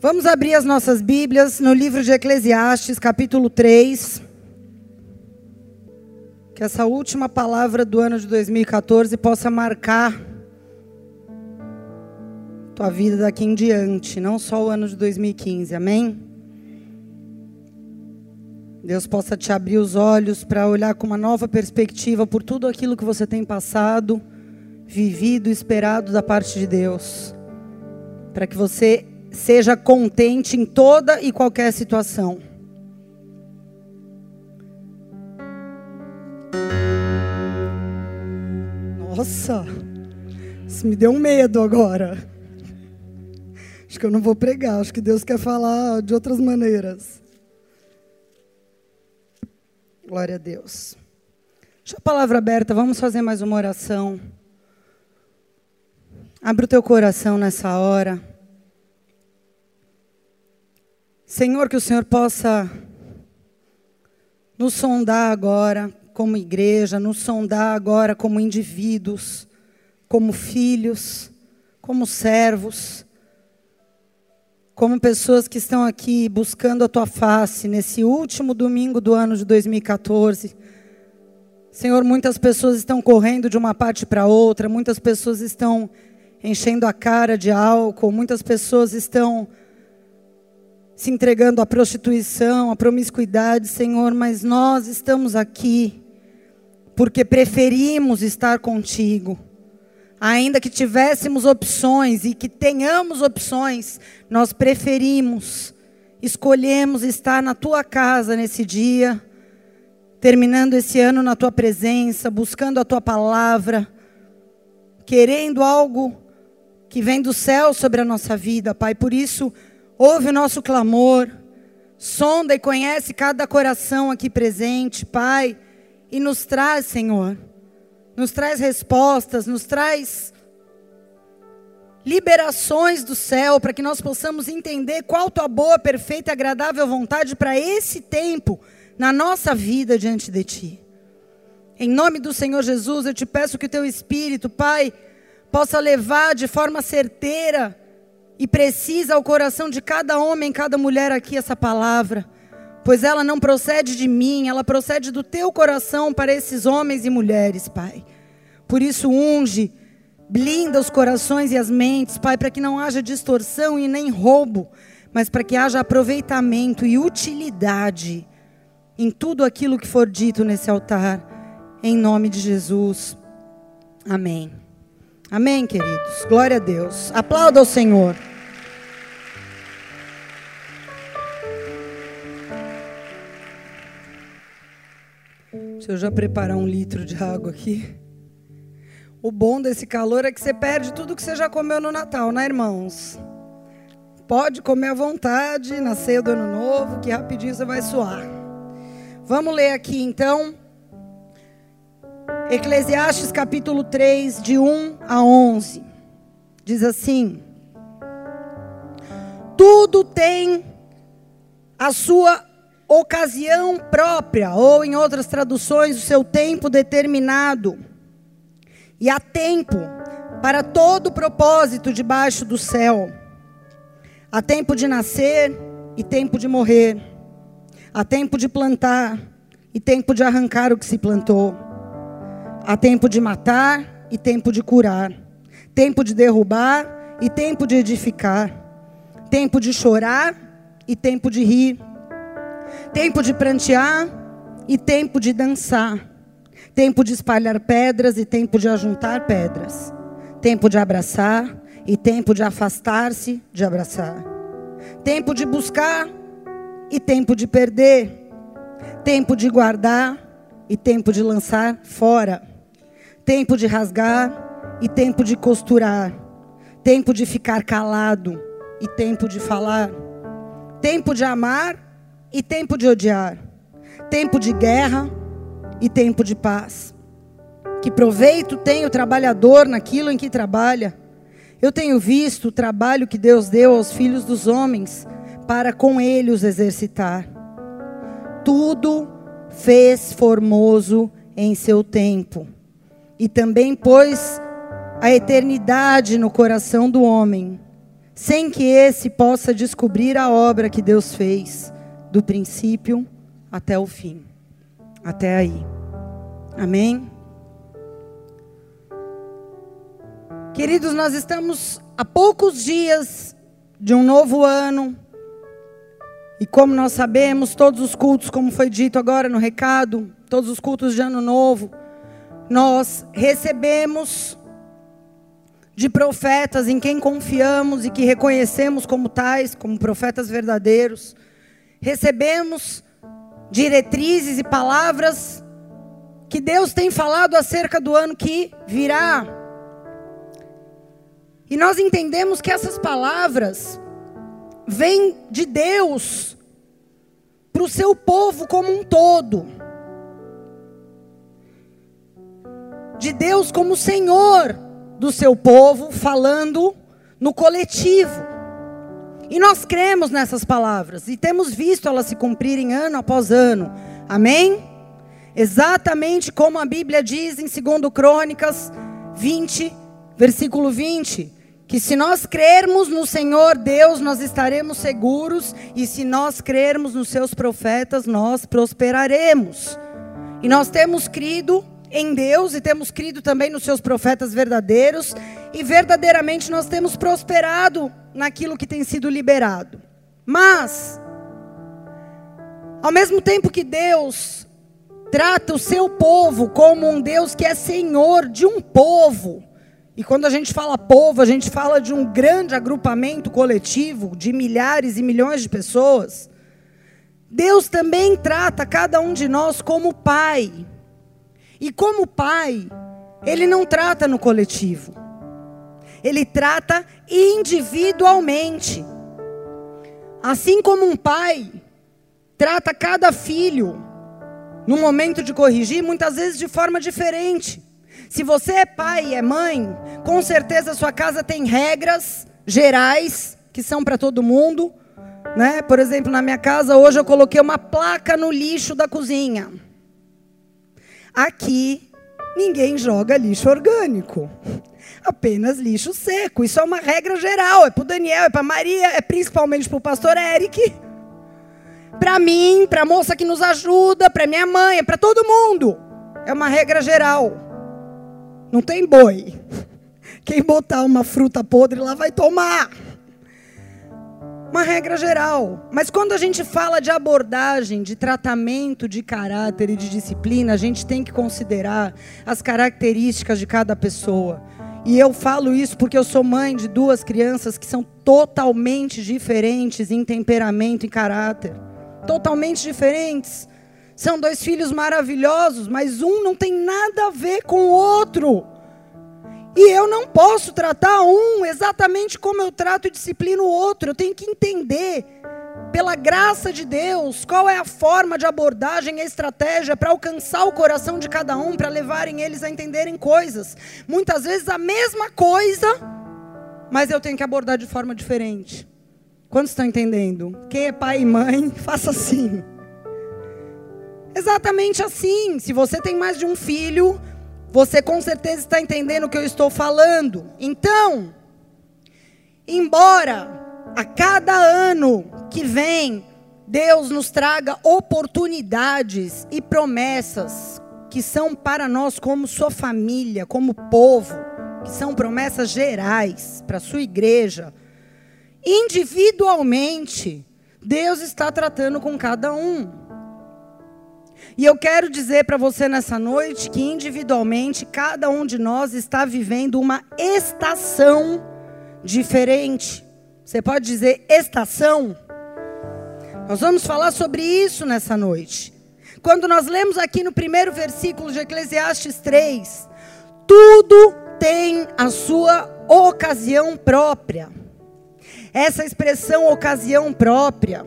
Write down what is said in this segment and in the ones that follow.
Vamos abrir as nossas Bíblias no livro de Eclesiastes, capítulo 3. Que essa última palavra do ano de 2014 possa marcar tua vida daqui em diante, não só o ano de 2015. Amém? Deus possa te abrir os olhos para olhar com uma nova perspectiva por tudo aquilo que você tem passado, vivido, esperado da parte de Deus. Para que você seja contente em toda e qualquer situação. Nossa, isso me deu um medo agora. Acho que eu não vou pregar, acho que Deus quer falar de outras maneiras. Glória a Deus. Deixa a palavra aberta, vamos fazer mais uma oração. Abre o teu coração nessa hora. Senhor, que o Senhor possa nos sondar agora como igreja, nos sondar agora como indivíduos, como filhos, como servos, como pessoas que estão aqui buscando a tua face nesse último domingo do ano de 2014. Senhor, muitas pessoas estão correndo de uma parte para outra, muitas pessoas estão enchendo a cara de álcool, muitas pessoas estão se entregando à prostituição, à promiscuidade, Senhor, mas nós estamos aqui porque preferimos estar contigo. Ainda que tivéssemos opções e que tenhamos opções, nós preferimos, escolhemos estar na tua casa nesse dia, terminando esse ano na tua presença, buscando a tua palavra, querendo algo que vem do céu sobre a nossa vida, Pai. Por isso, ouve o nosso clamor, sonda e conhece cada coração aqui presente, Pai, e nos traz, Senhor, nos traz respostas, nos traz liberações do céu para que nós possamos entender qual tua boa, perfeita e agradável vontade para esse tempo na nossa vida diante de ti. Em nome do Senhor Jesus, eu te peço que o teu espírito, Pai, possa levar de forma certeira e precisa ao coração de cada homem, cada mulher aqui essa palavra, pois ela não procede de mim, ela procede do teu coração para esses homens e mulheres, Pai. Por isso, unge, blinda os corações e as mentes, Pai, para que não haja distorção e nem roubo, mas para que haja aproveitamento e utilidade em tudo aquilo que for dito nesse altar, em nome de Jesus. Amém. Amém, queridos. Glória a Deus. Aplauda ao Senhor. Deixa eu já preparar um litro de água aqui. O bom desse calor é que você perde tudo que você já comeu no Natal, né, irmãos? Pode comer à vontade na ceia do Ano Novo, que rapidinho você vai suar. Vamos ler aqui então. Eclesiastes capítulo 3, de 1 a 11. Diz assim: Tudo tem a sua ocasião própria, ou em outras traduções, o seu tempo determinado. E há tempo para todo propósito debaixo do céu. Há tempo de nascer e tempo de morrer. Há tempo de plantar e tempo de arrancar o que se plantou. Há tempo de matar e tempo de curar. Tempo de derrubar e tempo de edificar. Tempo de chorar e tempo de rir tempo de prantear e tempo de dançar, tempo de espalhar pedras e tempo de ajuntar pedras, tempo de abraçar e tempo de afastar-se de abraçar, tempo de buscar e tempo de perder, tempo de guardar e tempo de lançar fora, tempo de rasgar e tempo de costurar, tempo de ficar calado e tempo de falar, tempo de amar e tempo de odiar, tempo de guerra e tempo de paz. Que proveito tem o trabalhador naquilo em que trabalha? Eu tenho visto o trabalho que Deus deu aos filhos dos homens para com ele os exercitar. Tudo fez formoso em seu tempo. E também pôs a eternidade no coração do homem, sem que esse possa descobrir a obra que Deus fez, do princípio até o fim. Até aí. Amém? Queridos, nós estamos a poucos dias de um novo ano. E como nós sabemos, todos os cultos, como foi dito agora no recado, todos os cultos de ano novo, nós recebemos de profetas em quem confiamos e que reconhecemos como tais, como profetas verdadeiros. Recebemos diretrizes e palavras que Deus tem falado acerca do ano que virá. E nós entendemos que essas palavras vêm de Deus para o seu povo como um todo. De Deus como Senhor do seu povo, falando no coletivo. E nós cremos nessas palavras e temos visto elas se cumprirem ano após ano. Amém? Exatamente como a Bíblia diz em 2 Crônicas 20, versículo 20, que se nós crermos no Senhor Deus, nós estaremos seguros, e se nós crermos nos seus profetas, nós prosperaremos. E nós temos crido em Deus e temos crido também nos seus profetas verdadeiros e verdadeiramente nós temos prosperado naquilo que tem sido liberado. Mas, ao mesmo tempo que Deus trata o seu povo como um Deus que é senhor de um povo, e quando a gente fala povo, a gente fala de um grande agrupamento coletivo de milhares e milhões de pessoas. Deus também trata cada um de nós como pai. E como pai, ele não trata no coletivo. Ele trata individualmente. Assim como um pai trata cada filho no momento de corrigir, muitas vezes de forma diferente. Se você é pai e é mãe, com certeza sua casa tem regras gerais que são para todo mundo, né? Por exemplo, na minha casa hoje eu coloquei uma placa no lixo da cozinha. Aqui ninguém joga lixo orgânico. Apenas lixo seco. Isso é uma regra geral. É para o Daniel, é para Maria, é principalmente para o pastor Eric. Para mim, para a moça que nos ajuda, para minha mãe, é para todo mundo. É uma regra geral. Não tem boi. Quem botar uma fruta podre lá vai tomar uma regra geral. Mas quando a gente fala de abordagem, de tratamento de caráter e de disciplina, a gente tem que considerar as características de cada pessoa. E eu falo isso porque eu sou mãe de duas crianças que são totalmente diferentes em temperamento e caráter. Totalmente diferentes. São dois filhos maravilhosos, mas um não tem nada a ver com o outro. E eu não posso tratar um exatamente como eu trato e disciplino o outro. Eu tenho que entender, pela graça de Deus, qual é a forma de abordagem e estratégia para alcançar o coração de cada um, para levarem eles a entenderem coisas. Muitas vezes a mesma coisa, mas eu tenho que abordar de forma diferente. Quantos estão entendendo? Quem é pai e mãe, faça assim. Exatamente assim. Se você tem mais de um filho, você com certeza está entendendo o que eu estou falando. Então, embora a cada ano que vem Deus nos traga oportunidades e promessas que são para nós como sua família, como povo, que são promessas gerais para a sua igreja, individualmente, Deus está tratando com cada um. E eu quero dizer para você nessa noite que individualmente cada um de nós está vivendo uma estação diferente. Você pode dizer estação? Nós vamos falar sobre isso nessa noite. Quando nós lemos aqui no primeiro versículo de Eclesiastes 3, tudo tem a sua ocasião própria. Essa expressão ocasião própria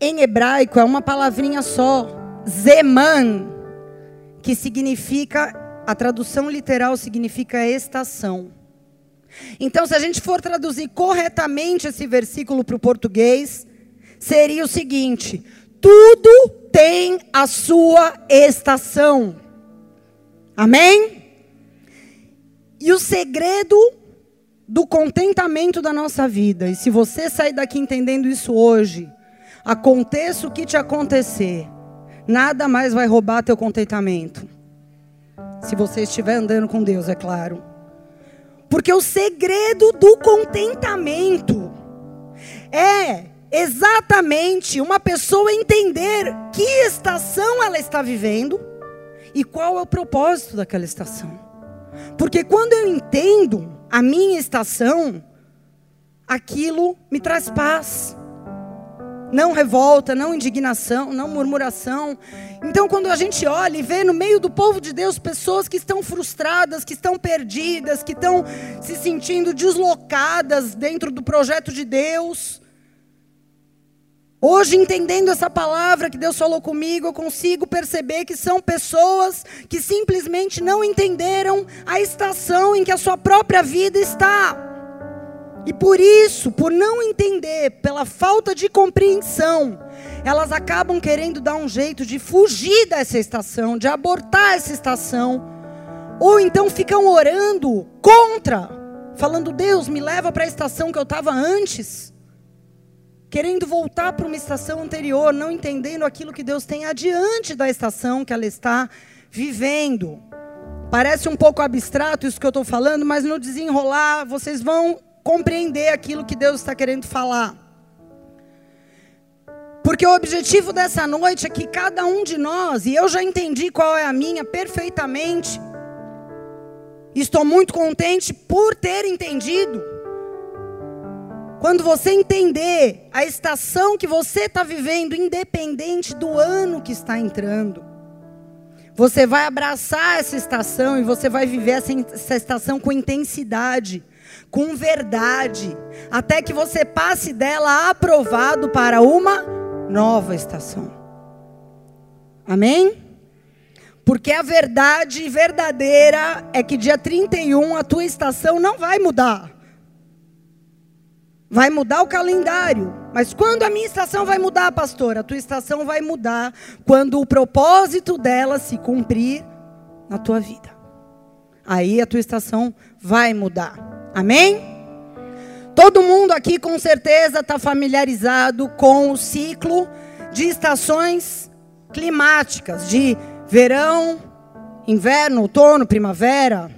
em hebraico é uma palavrinha só, zeman, que significa, a tradução literal significa estação. Então, se a gente for traduzir corretamente esse versículo para o português, seria o seguinte: tudo tem a sua estação. Amém? E o segredo do contentamento da nossa vida. E se você sair daqui entendendo isso hoje, aconteça o que te acontecer, nada mais vai roubar teu contentamento. Se você estiver andando com Deus, é claro. Porque o segredo do contentamento é exatamente uma pessoa entender que estação ela está vivendo e qual é o propósito daquela estação. Porque quando eu entendo a minha estação, aquilo me traz paz. Não revolta, não indignação, não murmuração. Então, quando a gente olha e vê no meio do povo de Deus pessoas que estão frustradas, que estão perdidas, que estão se sentindo deslocadas dentro do projeto de Deus, Hoje, entendendo essa palavra que Deus falou comigo, eu consigo perceber que são pessoas que simplesmente não entenderam a estação em que a sua própria vida está. E por isso, por não entender, pela falta de compreensão, elas acabam querendo dar um jeito de fugir dessa estação, de abortar essa estação. Ou então ficam orando contra, falando: Deus, me leva para a estação que eu estava antes querendo voltar para uma estação anterior, não entendendo aquilo que Deus tem adiante da estação que ela está vivendo. Parece um pouco abstrato isso que eu estou falando, mas no desenrolar vocês vão compreender aquilo que Deus está querendo falar. Porque o objetivo dessa noite é que cada um de nós, e eu já entendi qual é a minha perfeitamente, estou muito contente por ter entendido. Quando você entender a estação que você está vivendo, independente do ano que está entrando, você vai abraçar essa estação e você vai viver essa, estação com intensidade, com verdade, até que você passe dela aprovado para uma nova estação. Amém? Porque a verdade verdadeira é que dia 31 a tua estação não vai mudar. Vai mudar o calendário. Mas quando a minha estação vai mudar, pastor? A tua estação vai mudar quando o propósito dela se cumprir na tua vida. Aí a tua estação vai mudar. Amém? Todo mundo aqui com certeza está familiarizado com o ciclo de estações climáticas, de verão, inverno, outono, primavera,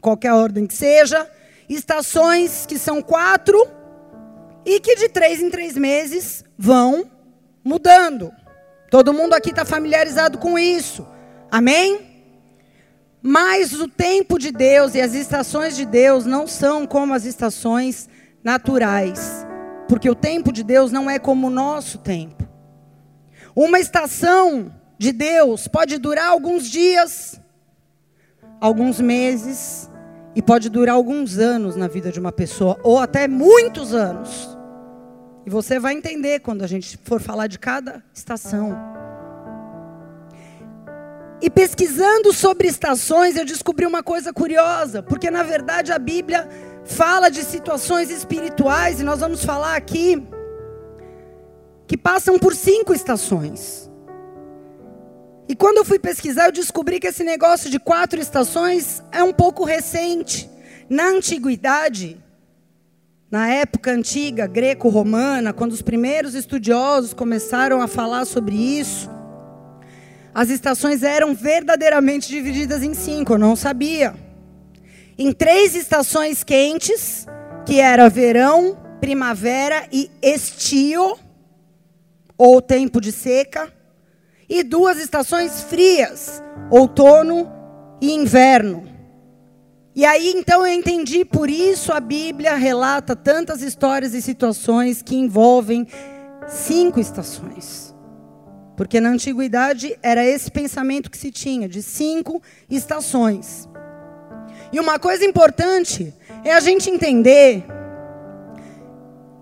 qualquer ordem que seja. Estações que são quatro e que de três em três meses vão mudando. Todo mundo aqui está familiarizado com isso. Amém? Mas o tempo de Deus e as estações de Deus não são como as estações naturais. Porque o tempo de Deus não é como o nosso tempo. Uma estação de Deus pode durar alguns dias, alguns meses, e pode durar alguns anos na vida de uma pessoa, ou até muitos anos. E você vai entender quando a gente for falar de cada estação. E pesquisando sobre estações, eu descobri uma coisa curiosa, porque na verdade a Bíblia fala de situações espirituais, e nós vamos falar aqui, que passam por cinco estações. E quando eu fui pesquisar, eu descobri que esse negócio de quatro estações é um pouco recente. Na antiguidade, na época antiga, greco-romana, quando os primeiros estudiosos começaram a falar sobre isso, as estações eram verdadeiramente divididas em cinco, eu não sabia. Em três estações quentes, que era verão, primavera e estio, ou tempo de seca, e duas estações frias, outono e inverno. E aí então eu entendi, por isso a Bíblia relata tantas histórias e situações que envolvem cinco estações. Porque na antiguidade era esse pensamento que se tinha, de cinco estações. E uma coisa importante é a gente entender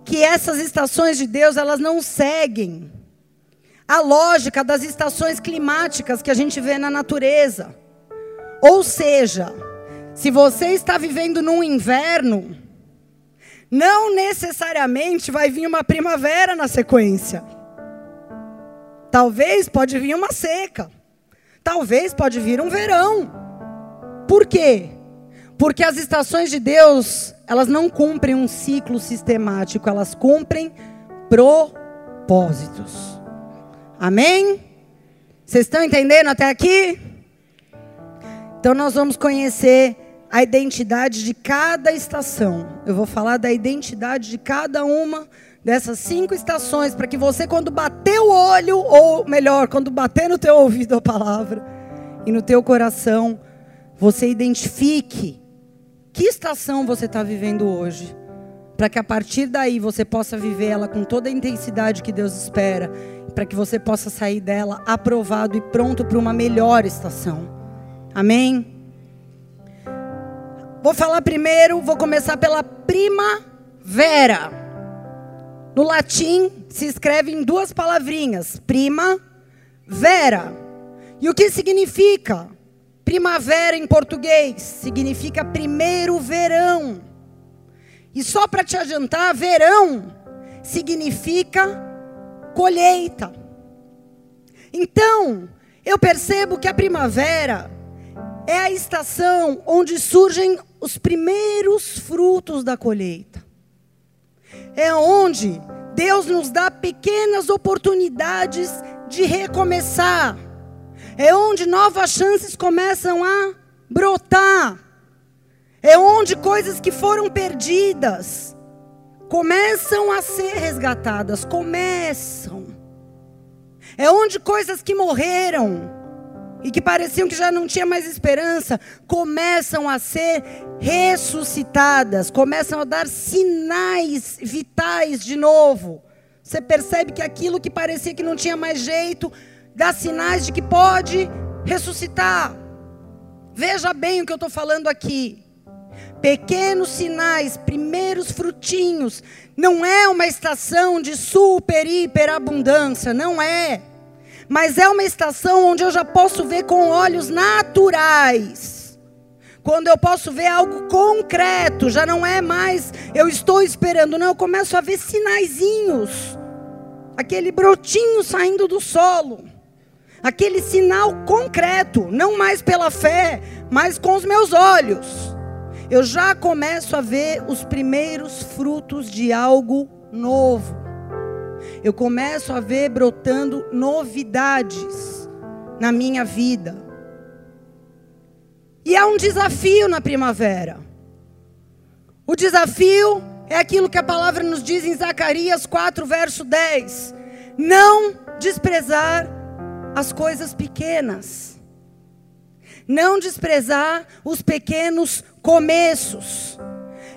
que essas estações de Deus, elas não seguem a lógica das estações climáticas que a gente vê na natureza. Ou seja, se você está vivendo num inverno, não necessariamente vai vir uma primavera na sequência. Talvez pode vir uma seca. Talvez pode vir um verão. Por quê? Porque as estações de Deus, elas não cumprem um ciclo sistemático, elas cumprem propósitos. Amém? Vocês estão entendendo até aqui? Então nós vamos conhecer a identidade de cada estação. Eu vou falar da identidade de cada uma dessas cinco estações para que você quando bater o olho ou melhor, quando bater no teu ouvido a palavra e no teu coração, você identifique que estação você está vivendo hoje, para que a partir daí você possa viver ela com toda a intensidade que Deus espera, para que você possa sair dela aprovado e pronto para uma melhor estação. Amém? Vou falar primeiro, vou começar pela primavera. No latim se escreve em duas palavrinhas, prima, vera. E o que significa? Primavera em português significa primeiro verão. E só para te adiantar, verão significa colheita. Então, eu percebo que a primavera é a estação onde surgem os primeiros frutos da colheita. É onde Deus nos dá pequenas oportunidades de recomeçar. É onde novas chances começam a brotar. É onde coisas que foram perdidas começam a ser resgatadas, começam. É onde coisas que morreram e que pareciam que já não tinha mais esperança, começam a ser ressuscitadas, começam a dar sinais vitais de novo. Você percebe que aquilo que parecia que não tinha mais jeito, dá sinais de que pode ressuscitar. Veja bem o que eu estou falando aqui. Pequenos sinais, primeiros frutinhos. Não é uma estação de super, hiper abundância, não é mas é uma estação onde eu já posso ver com olhos naturais. Quando eu posso ver algo concreto, já não é mais eu estou esperando, não, eu começo a ver sinaizinhos. Aquele brotinho saindo do solo. Aquele sinal concreto, não mais pela fé, mas com os meus olhos. Eu já começo a ver os primeiros frutos de algo novo eu começo a ver brotando novidades na minha vida. E é um desafio na primavera. O desafio é aquilo que a palavra nos diz em Zacarias 4, verso 10. Não desprezar as coisas pequenas. Não desprezar os pequenos começos.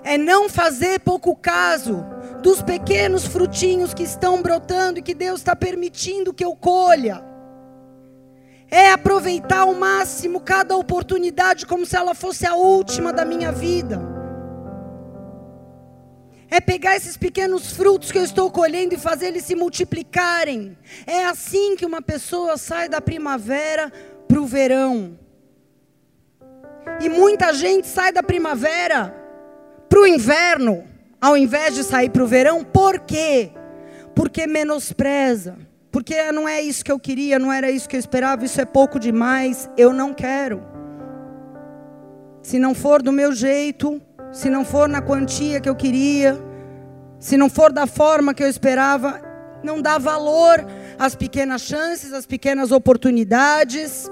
É não fazer pouco caso dos pequenos frutinhos que estão brotando e que Deus está permitindo que eu colha. É aproveitar ao máximo cada oportunidade como se ela fosse a última da minha vida. É pegar esses pequenos frutos que eu estou colhendo e fazer eles se multiplicarem. É assim que uma pessoa sai da primavera para o verão. E muita gente sai da primavera para o inverno ao invés de sair para o verão, por quê? Porque menospreza. Porque não é isso que eu queria, não era isso que eu esperava, isso é pouco demais, eu não quero. Se não for do meu jeito, se não for na quantia que eu queria, se não for da forma que eu esperava, não dá valor às pequenas chances, às pequenas oportunidades.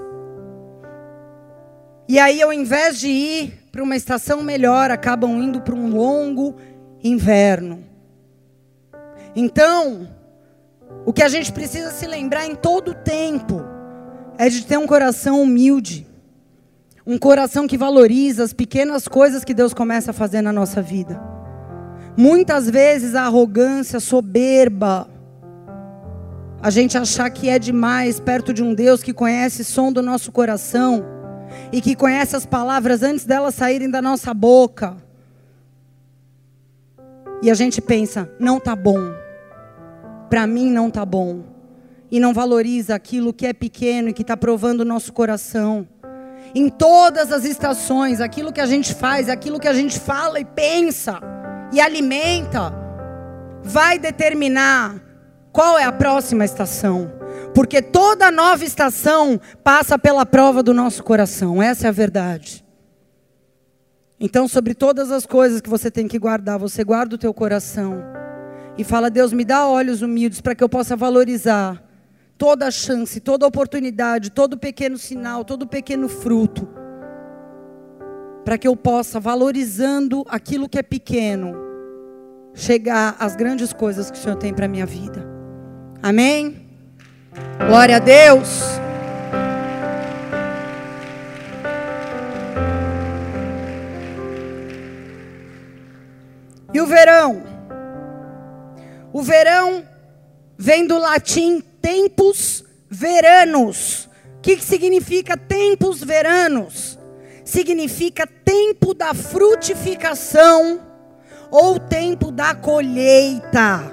E aí, ao invés de ir para uma estação melhor, acabam indo para um longo inverno. Então, o que a gente precisa se lembrar em todo o tempo é de ter um coração humilde, um coração que valoriza as pequenas coisas que Deus começa a fazer na nossa vida. Muitas vezes a arrogância, soberba, a gente achar que é demais perto de um Deus que conhece o som do nosso coração e que conhece as palavras antes delas saírem da nossa boca e a gente pensa, não tá bom. Para mim não tá bom. E não valoriza aquilo que é pequeno e que está provando o nosso coração. Em todas as estações, aquilo que a gente faz, aquilo que a gente fala e pensa e alimenta, vai determinar qual é a próxima estação. Porque toda nova estação passa pela prova do nosso coração. Essa é a verdade. Então, sobre todas as coisas que você tem que guardar, você guarda o teu coração e fala: Deus, me dá olhos humildes para que eu possa valorizar toda chance, toda oportunidade, todo pequeno sinal, todo pequeno fruto, para que eu possa, valorizando aquilo que é pequeno, chegar às grandes coisas que o Senhor tem para a minha vida. Amém? Glória a Deus. E o verão? O verão vem do latim tempos veranos. O que, que significa tempos veranos? Significa tempo da frutificação ou tempo da colheita.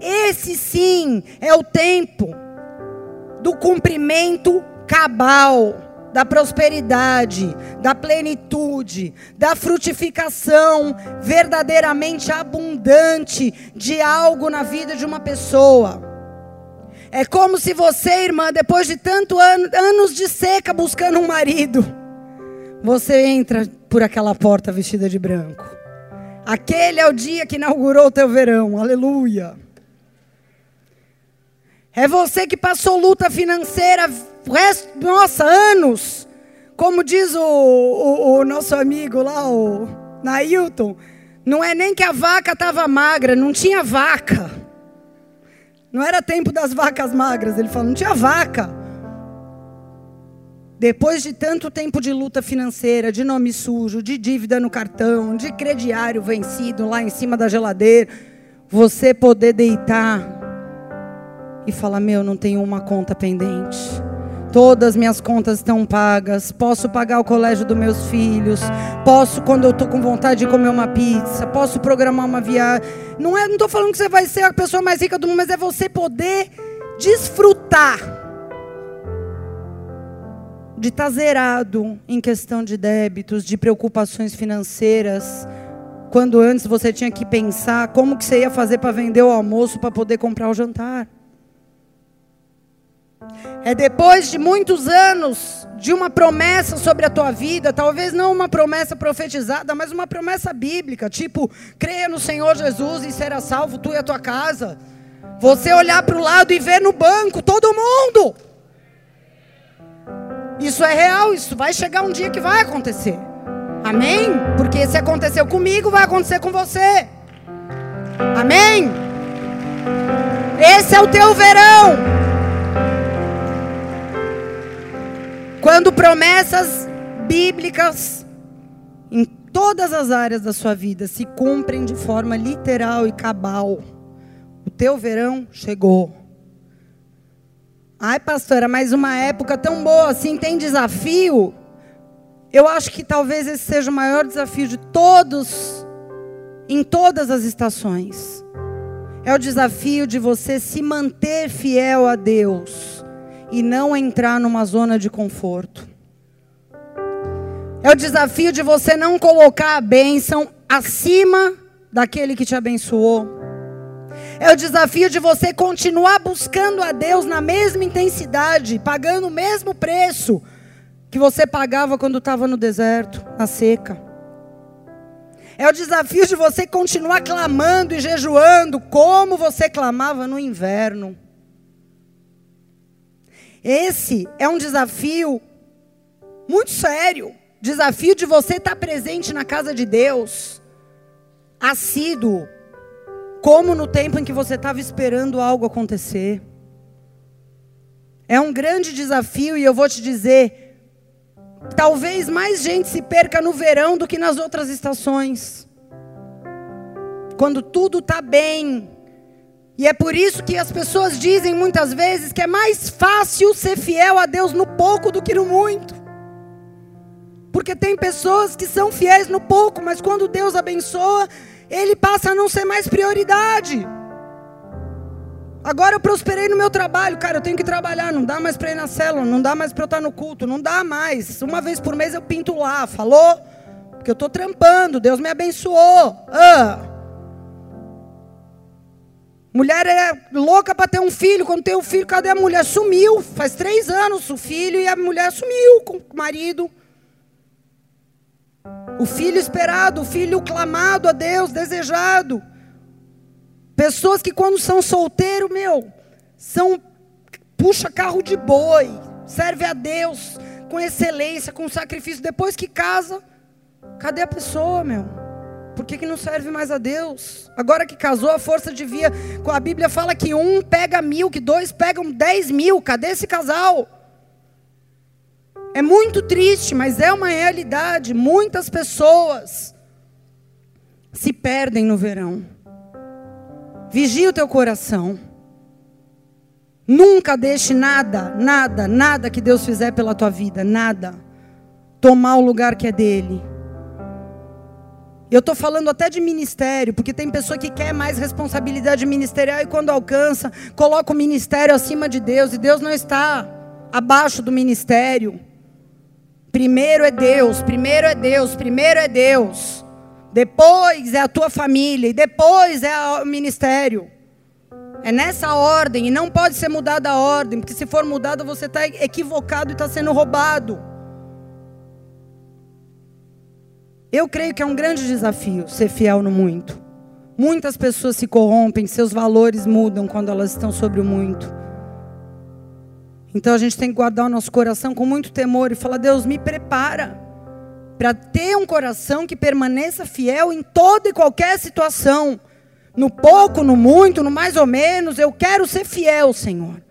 Esse sim é o tempo do cumprimento cabal da prosperidade, da plenitude, da frutificação verdadeiramente abundante de algo na vida de uma pessoa. É como se você, irmã, depois de tantos an anos de seca buscando um marido, você entra por aquela porta vestida de branco. Aquele é o dia que inaugurou o teu verão. Aleluia. É você que passou luta financeira o resto, nossa, anos. Como diz o, o, o nosso amigo lá, o Nailton, não é nem que a vaca estava magra, não tinha vaca. Não era tempo das vacas magras, ele falou, não tinha vaca. Depois de tanto tempo de luta financeira, de nome sujo, de dívida no cartão, de crediário vencido lá em cima da geladeira, você poder deitar e falar: Meu, não tenho uma conta pendente. Todas minhas contas estão pagas. Posso pagar o colégio dos meus filhos. Posso, quando eu estou com vontade de comer uma pizza. Posso programar uma viagem. Não é, estou falando que você vai ser a pessoa mais rica do mundo, mas é você poder desfrutar de estar tá zerado em questão de débitos, de preocupações financeiras. Quando antes você tinha que pensar como que você ia fazer para vender o almoço para poder comprar o jantar. É depois de muitos anos de uma promessa sobre a tua vida, talvez não uma promessa profetizada, mas uma promessa bíblica, tipo, creia no Senhor Jesus e será salvo tu e a tua casa. Você olhar para o lado e ver no banco todo mundo. Isso é real, isso vai chegar um dia que vai acontecer. Amém? Porque se aconteceu comigo, vai acontecer com você. Amém? Esse é o teu verão. Quando promessas bíblicas em todas as áreas da sua vida se cumprem de forma literal e cabal, o teu verão chegou. Ai, pastora, mas uma época tão boa assim tem desafio. Eu acho que talvez esse seja o maior desafio de todos, em todas as estações. É o desafio de você se manter fiel a Deus e não entrar numa zona de conforto. É o desafio de você não colocar a bênção acima daquele que te abençoou. É o desafio de você continuar buscando a Deus na mesma intensidade, pagando o mesmo preço que você pagava quando estava no deserto, na seca. É o desafio de você continuar clamando e jejuando como você clamava no inverno. Esse é um desafio muito sério. Desafio de você estar presente na casa de Deus, assíduo, como no tempo em que você estava esperando algo acontecer. É um grande desafio e eu vou te dizer, talvez mais gente se perca no verão do que nas outras estações. Quando tudo está bem, e é por isso que as pessoas dizem muitas vezes que é mais fácil ser fiel a Deus no pouco do que no muito. Porque tem pessoas que são fiéis no pouco, mas quando Deus abençoa, ele passa a não ser mais prioridade. Agora eu prosperei no meu trabalho, cara, eu tenho que trabalhar, não dá mais para ir na célula, não dá mais para eu estar no culto, não dá mais. Uma vez por mês eu pinto lá, falou? Porque eu estou trampando, Deus me abençoou. Ah. Mulher é louca para ter um filho. Quando tem um filho, cadê a mulher? Sumiu. Faz três anos o filho e a mulher sumiu com o marido. O filho esperado, o filho clamado a Deus, desejado. Pessoas que quando são solteiros, meu, são puxa carro de boi, serve a Deus com excelência, com sacrifício. Depois que casa, cadê a pessoa, meu? Por que, que não serve mais a Deus? Agora que casou, a força devia. A Bíblia fala que um pega mil, que dois pegam dez mil. Cadê esse casal? É muito triste, mas é uma realidade. Muitas pessoas se perdem no verão. Vigia o teu coração. Nunca deixe nada, nada, nada que Deus fizer pela tua vida, nada, tomar o lugar que é dele. Eu estou falando até de ministério, porque tem pessoa que quer mais responsabilidade ministerial e quando alcança, coloca o ministério acima de Deus, e Deus não está abaixo do ministério. Primeiro é Deus, primeiro é Deus, primeiro é Deus. Depois é a tua família e depois é o ministério. É nessa ordem e não pode ser mudada a ordem, porque se for mudada você está equivocado e está sendo roubado. Eu creio que é um grande desafio ser fiel no muito. Muitas pessoas se corrompem, seus valores mudam quando elas estão sobre o muito. Então a gente tem que guardar o nosso coração com muito temor e falar: Deus, me prepara para ter um coração que permaneça fiel em toda e qualquer situação. No pouco, no muito, no mais ou menos, eu quero ser fiel, Senhor.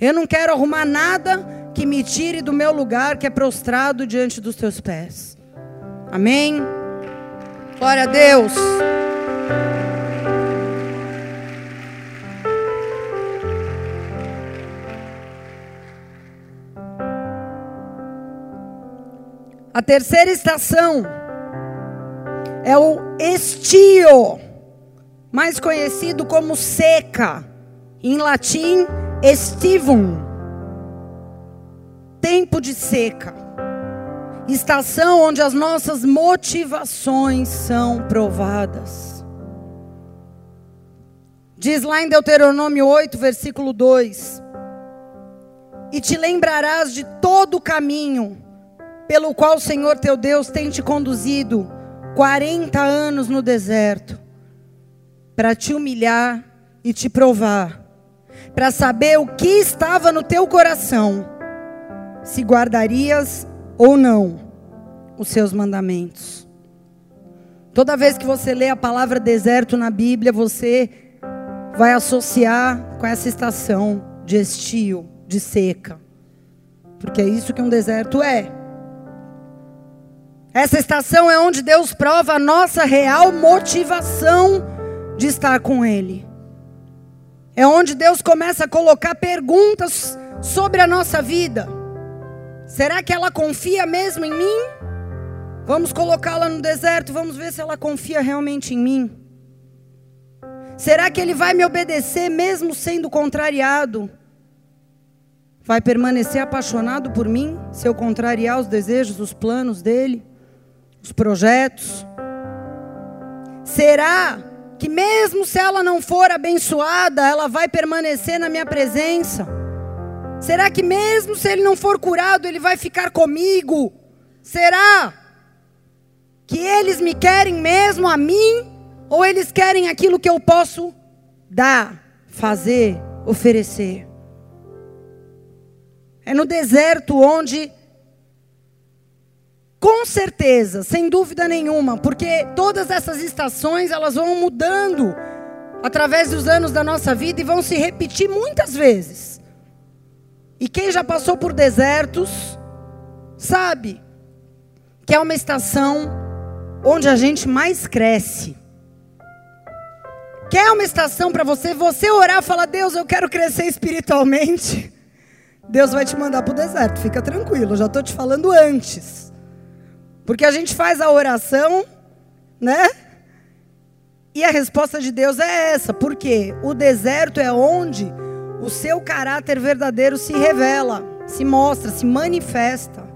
Eu não quero arrumar nada que me tire do meu lugar que é prostrado diante dos teus pés. Amém? Glória a Deus. A terceira estação é o estio, mais conhecido como seca, em latim estivum. Tempo de seca. Estação onde as nossas motivações são provadas. Diz lá em Deuteronômio 8, versículo 2: E te lembrarás de todo o caminho pelo qual o Senhor teu Deus tem te conduzido 40 anos no deserto, para te humilhar e te provar, para saber o que estava no teu coração, se guardarias ou não os seus mandamentos. Toda vez que você lê a palavra deserto na Bíblia, você vai associar com essa estação de estio, de seca. Porque é isso que um deserto é. Essa estação é onde Deus prova a nossa real motivação de estar com Ele. É onde Deus começa a colocar perguntas sobre a nossa vida. Será que ela confia mesmo em mim? Vamos colocá-la no deserto, vamos ver se ela confia realmente em mim. Será que ele vai me obedecer mesmo sendo contrariado? Vai permanecer apaixonado por mim se eu contrariar os desejos, os planos dele? os projetos? Será que mesmo se ela não for abençoada, ela vai permanecer na minha presença? Será que mesmo se ele não for curado, ele vai ficar comigo? Será que eles me querem mesmo a mim ou eles querem aquilo que eu posso dar, fazer, oferecer? É no deserto onde com certeza, sem dúvida nenhuma, porque todas essas estações elas vão mudando através dos anos da nossa vida e vão se repetir muitas vezes. E quem já passou por desertos sabe que é uma estação onde a gente mais cresce. Quer uma estação para você, você orar falar: Deus, eu quero crescer espiritualmente. Deus vai te mandar para o deserto, fica tranquilo, já estou te falando antes. Porque a gente faz a oração, né? E a resposta de Deus é essa. Porque o deserto é onde o seu caráter verdadeiro se revela, se mostra, se manifesta.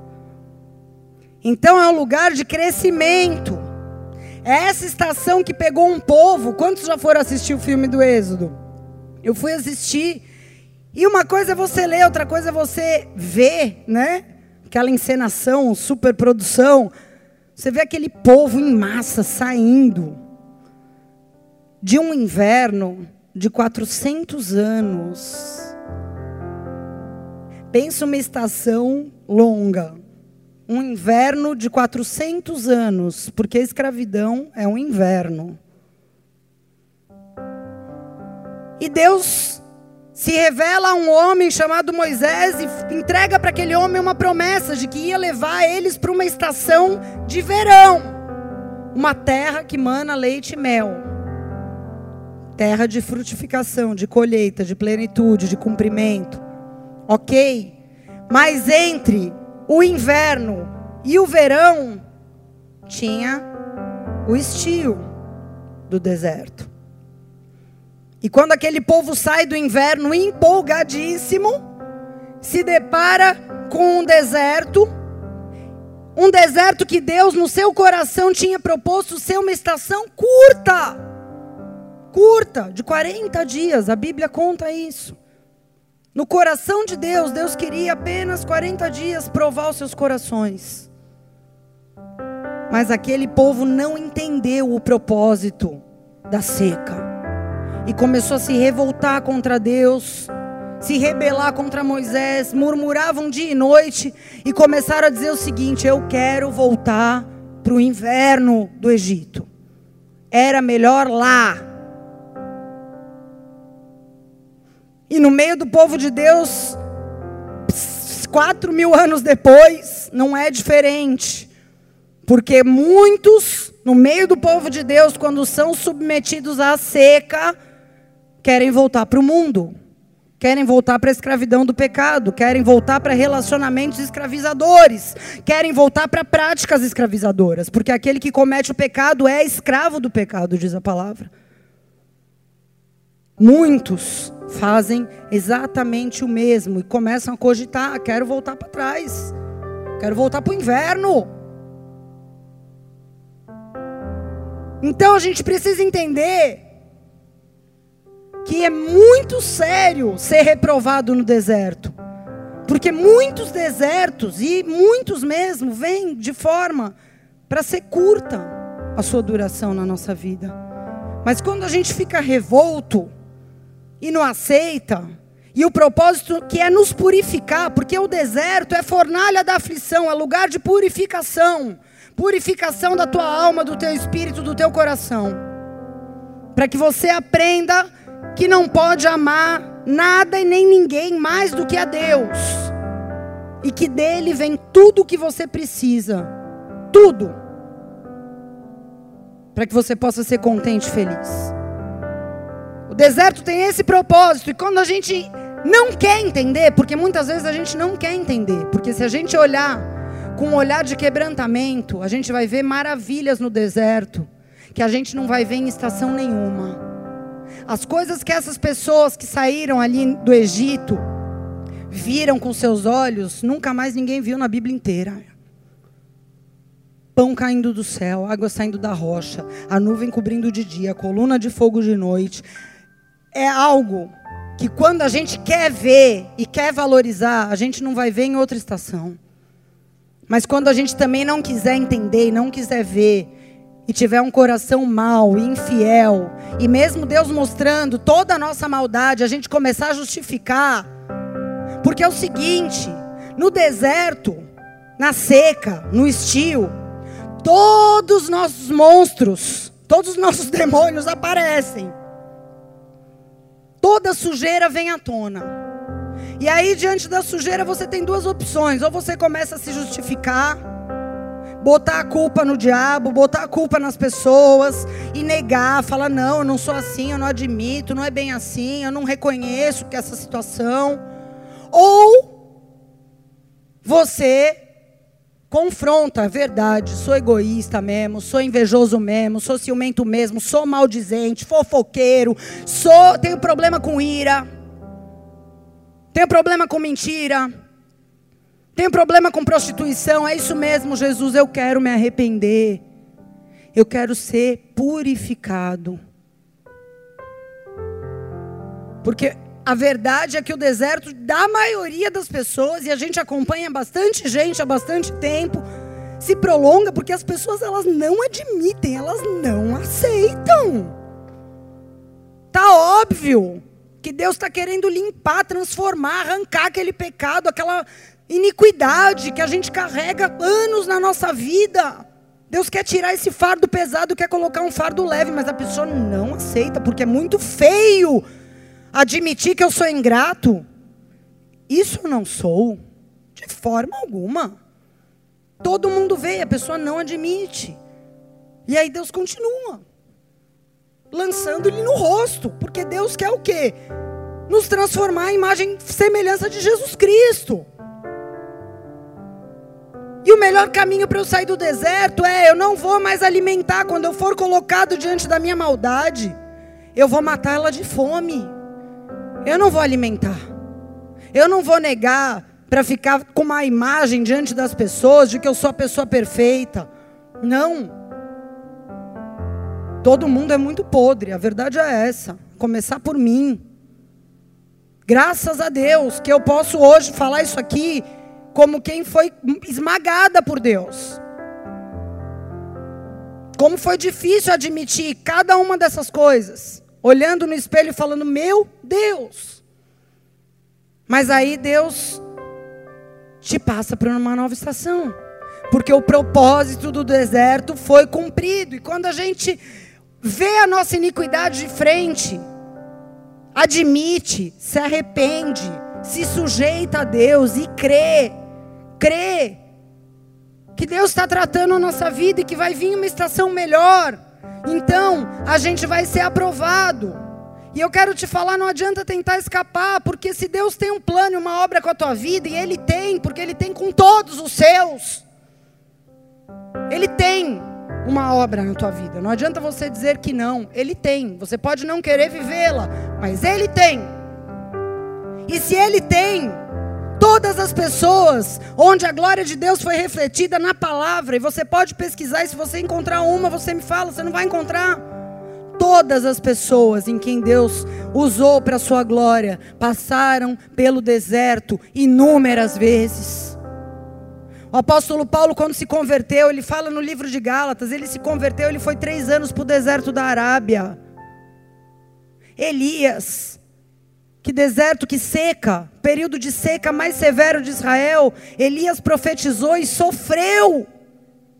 Então é um lugar de crescimento. É essa estação que pegou um povo. Quantos já foram assistir o filme do Êxodo? Eu fui assistir. E uma coisa é você ler, outra coisa é você ver, né? aquela encenação, superprodução. Você vê aquele povo em massa saindo de um inverno de 400 anos. Pensa uma estação longa. Um inverno de 400 anos, porque a escravidão é um inverno. E Deus se revela a um homem chamado Moisés e entrega para aquele homem uma promessa de que ia levar eles para uma estação de verão, uma terra que mana leite e mel. Terra de frutificação, de colheita, de plenitude, de cumprimento. OK? Mas entre o inverno e o verão tinha o estio do deserto. E quando aquele povo sai do inverno empolgadíssimo, se depara com um deserto, um deserto que Deus no seu coração tinha proposto ser uma estação curta. Curta, de 40 dias, a Bíblia conta isso. No coração de Deus, Deus queria apenas 40 dias provar os seus corações. Mas aquele povo não entendeu o propósito da seca e começou a se revoltar contra Deus, se rebelar contra Moisés, murmuravam dia e noite e começaram a dizer o seguinte: Eu quero voltar para o inverno do Egito. Era melhor lá. E no meio do povo de Deus, quatro mil anos depois, não é diferente. Porque muitos, no meio do povo de Deus, quando são submetidos à seca, querem voltar para o mundo, querem voltar para a escravidão do pecado, querem voltar para relacionamentos escravizadores, querem voltar para práticas escravizadoras, porque aquele que comete o pecado é escravo do pecado, diz a palavra. Muitos fazem exatamente o mesmo e começam a cogitar: quero voltar para trás, quero voltar para o inverno. Então a gente precisa entender que é muito sério ser reprovado no deserto. Porque muitos desertos, e muitos mesmo, vêm de forma para ser curta a sua duração na nossa vida. Mas quando a gente fica revolto e não aceita, e o propósito que é nos purificar, porque o deserto é fornalha da aflição, é lugar de purificação purificação da tua alma, do teu espírito, do teu coração. Para que você aprenda que não pode amar nada e nem ninguém mais do que a Deus. E que dele vem tudo o que você precisa. Tudo. Para que você possa ser contente e feliz. O deserto tem esse propósito. E quando a gente não quer entender, porque muitas vezes a gente não quer entender. Porque se a gente olhar com um olhar de quebrantamento, a gente vai ver maravilhas no deserto. Que a gente não vai ver em estação nenhuma. As coisas que essas pessoas que saíram ali do Egito viram com seus olhos, nunca mais ninguém viu na Bíblia inteira. Pão caindo do céu, água saindo da rocha, a nuvem cobrindo de dia, coluna de fogo de noite. É algo que quando a gente quer ver e quer valorizar, a gente não vai ver em outra estação. Mas quando a gente também não quiser entender e não quiser ver, e tiver um coração mau, infiel, e mesmo Deus mostrando toda a nossa maldade, a gente começar a justificar. Porque é o seguinte, no deserto, na seca, no estio, todos os nossos monstros, todos os nossos demônios aparecem. Toda sujeira vem à tona. E aí, diante da sujeira, você tem duas opções: ou você começa a se justificar, botar a culpa no diabo, botar a culpa nas pessoas e negar, falar não, eu não sou assim, eu não admito, não é bem assim, eu não reconheço que essa situação. Ou você confronta a verdade, sou egoísta mesmo, sou invejoso mesmo, sou ciumento mesmo, sou maldizente, fofoqueiro, sou, tenho problema com ira, tenho problema com mentira, tem problema com prostituição? É isso mesmo, Jesus. Eu quero me arrepender. Eu quero ser purificado. Porque a verdade é que o deserto da maioria das pessoas, e a gente acompanha bastante gente há bastante tempo, se prolonga porque as pessoas elas não admitem, elas não aceitam. Tá óbvio que Deus está querendo limpar, transformar, arrancar aquele pecado, aquela iniquidade que a gente carrega anos na nossa vida. Deus quer tirar esse fardo pesado, quer colocar um fardo leve, mas a pessoa não aceita, porque é muito feio admitir que eu sou ingrato. Isso eu não sou, de forma alguma. Todo mundo vê, a pessoa não admite. E aí Deus continua lançando-lhe no rosto, porque Deus quer o quê? Nos transformar em imagem semelhança de Jesus Cristo. E o melhor caminho para eu sair do deserto é: eu não vou mais alimentar quando eu for colocado diante da minha maldade, eu vou matar ela de fome. Eu não vou alimentar. Eu não vou negar para ficar com uma imagem diante das pessoas de que eu sou a pessoa perfeita. Não. Todo mundo é muito podre, a verdade é essa. Começar por mim. Graças a Deus que eu posso hoje falar isso aqui como quem foi esmagada por Deus. Como foi difícil admitir cada uma dessas coisas, olhando no espelho e falando: Meu Deus. Mas aí Deus te passa para uma nova estação, porque o propósito do deserto foi cumprido, e quando a gente vê a nossa iniquidade de frente, admite, se arrepende, se sujeita a Deus e crê crê que Deus está tratando a nossa vida e que vai vir uma estação melhor, então a gente vai ser aprovado. E eu quero te falar, não adianta tentar escapar, porque se Deus tem um plano e uma obra com a tua vida, e Ele tem, porque Ele tem com todos os seus, Ele tem uma obra na tua vida. Não adianta você dizer que não, Ele tem. Você pode não querer vivê-la, mas Ele tem. E se Ele tem, todas as pessoas onde a glória de Deus foi refletida na palavra, e você pode pesquisar, e se você encontrar uma, você me fala, você não vai encontrar. Todas as pessoas em quem Deus usou para a sua glória passaram pelo deserto inúmeras vezes. O apóstolo Paulo, quando se converteu, ele fala no livro de Gálatas, ele se converteu, ele foi três anos para o deserto da Arábia. Elias, que deserto, que seca, período de seca mais severo de Israel, Elias profetizou e sofreu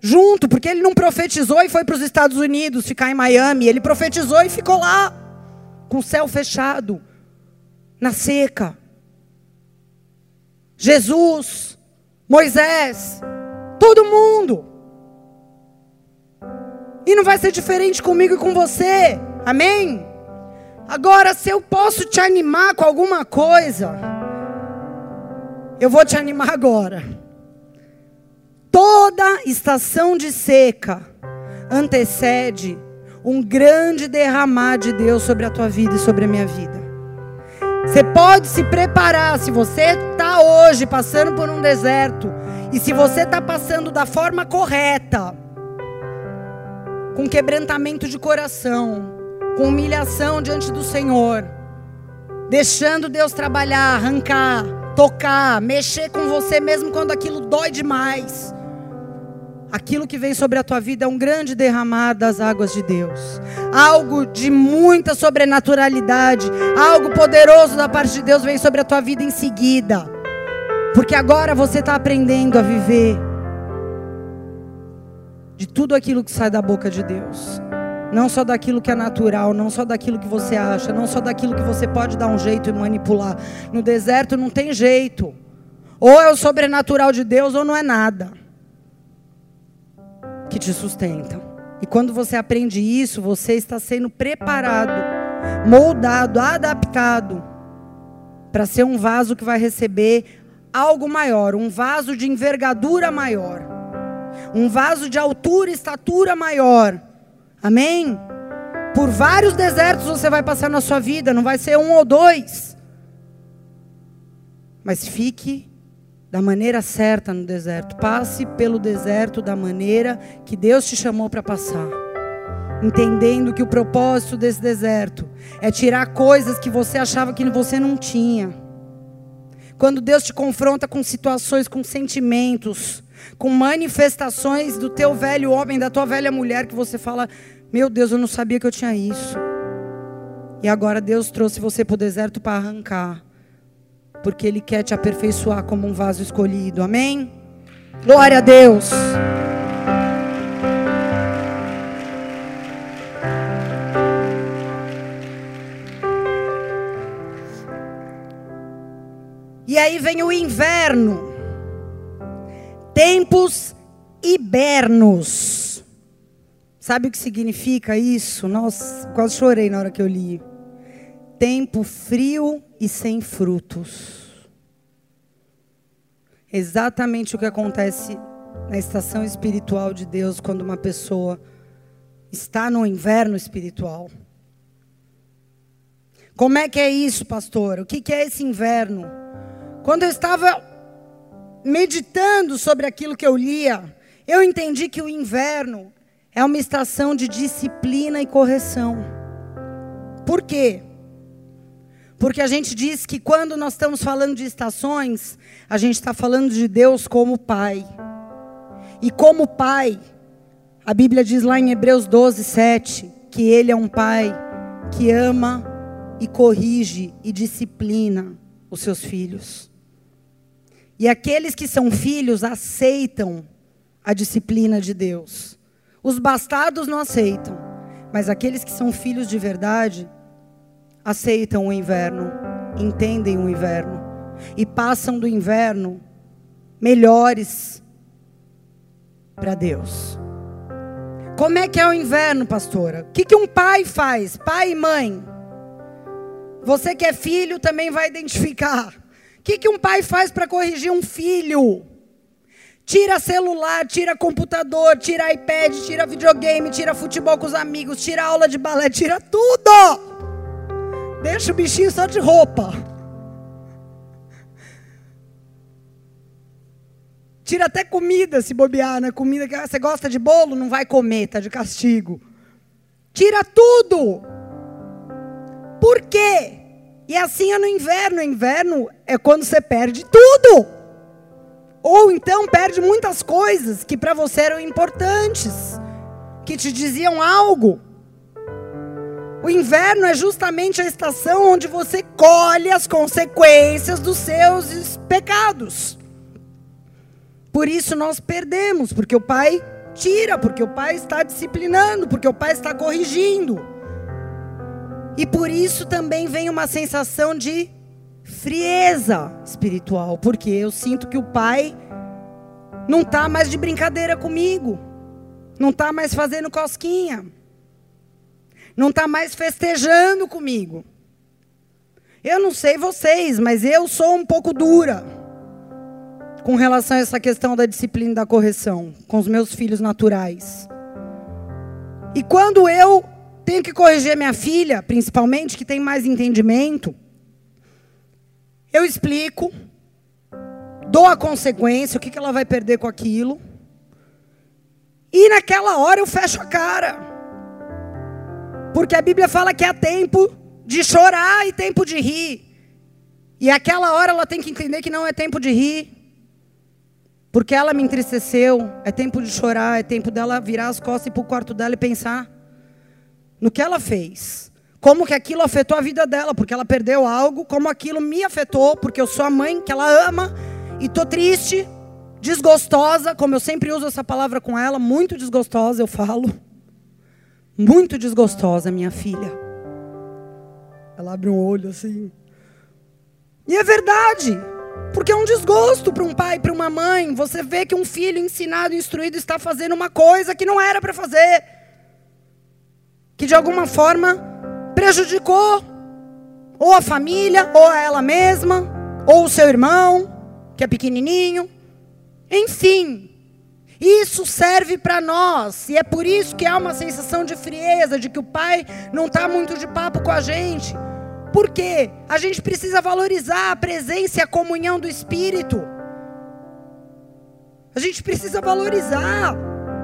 junto, porque ele não profetizou e foi para os Estados Unidos ficar em Miami, ele profetizou e ficou lá, com o céu fechado, na seca. Jesus, Moisés, todo mundo. E não vai ser diferente comigo e com você, amém? Agora, se eu posso te animar com alguma coisa, eu vou te animar agora. Toda estação de seca antecede um grande derramar de Deus sobre a tua vida e sobre a minha vida. Você pode se preparar, se você está hoje passando por um deserto, e se você está passando da forma correta, com quebrantamento de coração, com humilhação diante do Senhor, deixando Deus trabalhar, arrancar, tocar, mexer com você mesmo quando aquilo dói demais. Aquilo que vem sobre a tua vida é um grande derramar das águas de Deus. Algo de muita sobrenaturalidade, algo poderoso da parte de Deus vem sobre a tua vida em seguida. Porque agora você está aprendendo a viver de tudo aquilo que sai da boca de Deus. Não só daquilo que é natural, não só daquilo que você acha, não só daquilo que você pode dar um jeito e manipular. No deserto não tem jeito. Ou é o sobrenatural de Deus ou não é nada que te sustenta. E quando você aprende isso, você está sendo preparado, moldado, adaptado para ser um vaso que vai receber algo maior, um vaso de envergadura maior, um vaso de altura e estatura maior Amém? Por vários desertos você vai passar na sua vida, não vai ser um ou dois. Mas fique da maneira certa no deserto. Passe pelo deserto da maneira que Deus te chamou para passar. Entendendo que o propósito desse deserto é tirar coisas que você achava que você não tinha. Quando Deus te confronta com situações, com sentimentos, com manifestações do teu velho homem, da tua velha mulher, que você fala: Meu Deus, eu não sabia que eu tinha isso. E agora Deus trouxe você para o deserto para arrancar, porque Ele quer te aperfeiçoar como um vaso escolhido, amém? Glória a Deus. E aí vem o inverno. Tempos hibernos. Sabe o que significa isso? Nossa, quase chorei na hora que eu li. Tempo frio e sem frutos. Exatamente o que acontece na estação espiritual de Deus quando uma pessoa está no inverno espiritual. Como é que é isso, pastor? O que é esse inverno? Quando eu estava meditando sobre aquilo que eu lia, eu entendi que o inverno é uma estação de disciplina e correção. Por quê? Porque a gente diz que quando nós estamos falando de estações, a gente está falando de Deus como Pai. E como Pai, a Bíblia diz lá em Hebreus 12, 7, que Ele é um Pai que ama e corrige e disciplina os seus filhos. E aqueles que são filhos aceitam a disciplina de Deus. Os bastardos não aceitam, mas aqueles que são filhos de verdade aceitam o inverno, entendem o inverno e passam do inverno melhores para Deus. Como é que é o inverno, pastora? O que, que um pai faz? Pai e mãe. Você que é filho também vai identificar. O que, que um pai faz para corrigir um filho? Tira celular, tira computador, tira iPad, tira videogame, tira futebol com os amigos, tira aula de balé, tira tudo. Deixa o bichinho só de roupa. Tira até comida se bobear, né? Comida que você gosta de bolo, não vai comer, tá de castigo. Tira tudo. Por quê? E assim é no inverno. No inverno é quando você perde tudo. Ou então perde muitas coisas que para você eram importantes, que te diziam algo. O inverno é justamente a estação onde você colhe as consequências dos seus pecados. Por isso nós perdemos, porque o pai tira, porque o pai está disciplinando, porque o pai está corrigindo. E por isso também vem uma sensação de frieza espiritual, porque eu sinto que o pai não está mais de brincadeira comigo, não está mais fazendo cosquinha, não está mais festejando comigo. Eu não sei vocês, mas eu sou um pouco dura com relação a essa questão da disciplina e da correção com os meus filhos naturais. E quando eu tenho que corrigir minha filha, principalmente, que tem mais entendimento. Eu explico, dou a consequência, o que ela vai perder com aquilo. E naquela hora eu fecho a cara. Porque a Bíblia fala que há tempo de chorar e tempo de rir. E aquela hora ela tem que entender que não é tempo de rir. Porque ela me entristeceu. É tempo de chorar, é tempo dela virar as costas e ir para o quarto dela e pensar no que ela fez. Como que aquilo afetou a vida dela, porque ela perdeu algo, como aquilo me afetou, porque eu sou a mãe que ela ama e tô triste, desgostosa, como eu sempre uso essa palavra com ela, muito desgostosa, eu falo. Muito desgostosa, minha filha. Ela abre um olho assim. E é verdade. Porque é um desgosto para um pai, para uma mãe. Você vê que um filho ensinado, instruído, está fazendo uma coisa que não era para fazer que de alguma forma prejudicou ou a família, ou a ela mesma, ou o seu irmão, que é pequenininho. Enfim, isso serve para nós, e é por isso que há uma sensação de frieza, de que o pai não está muito de papo com a gente. Porque a gente precisa valorizar a presença e a comunhão do Espírito. A gente precisa valorizar.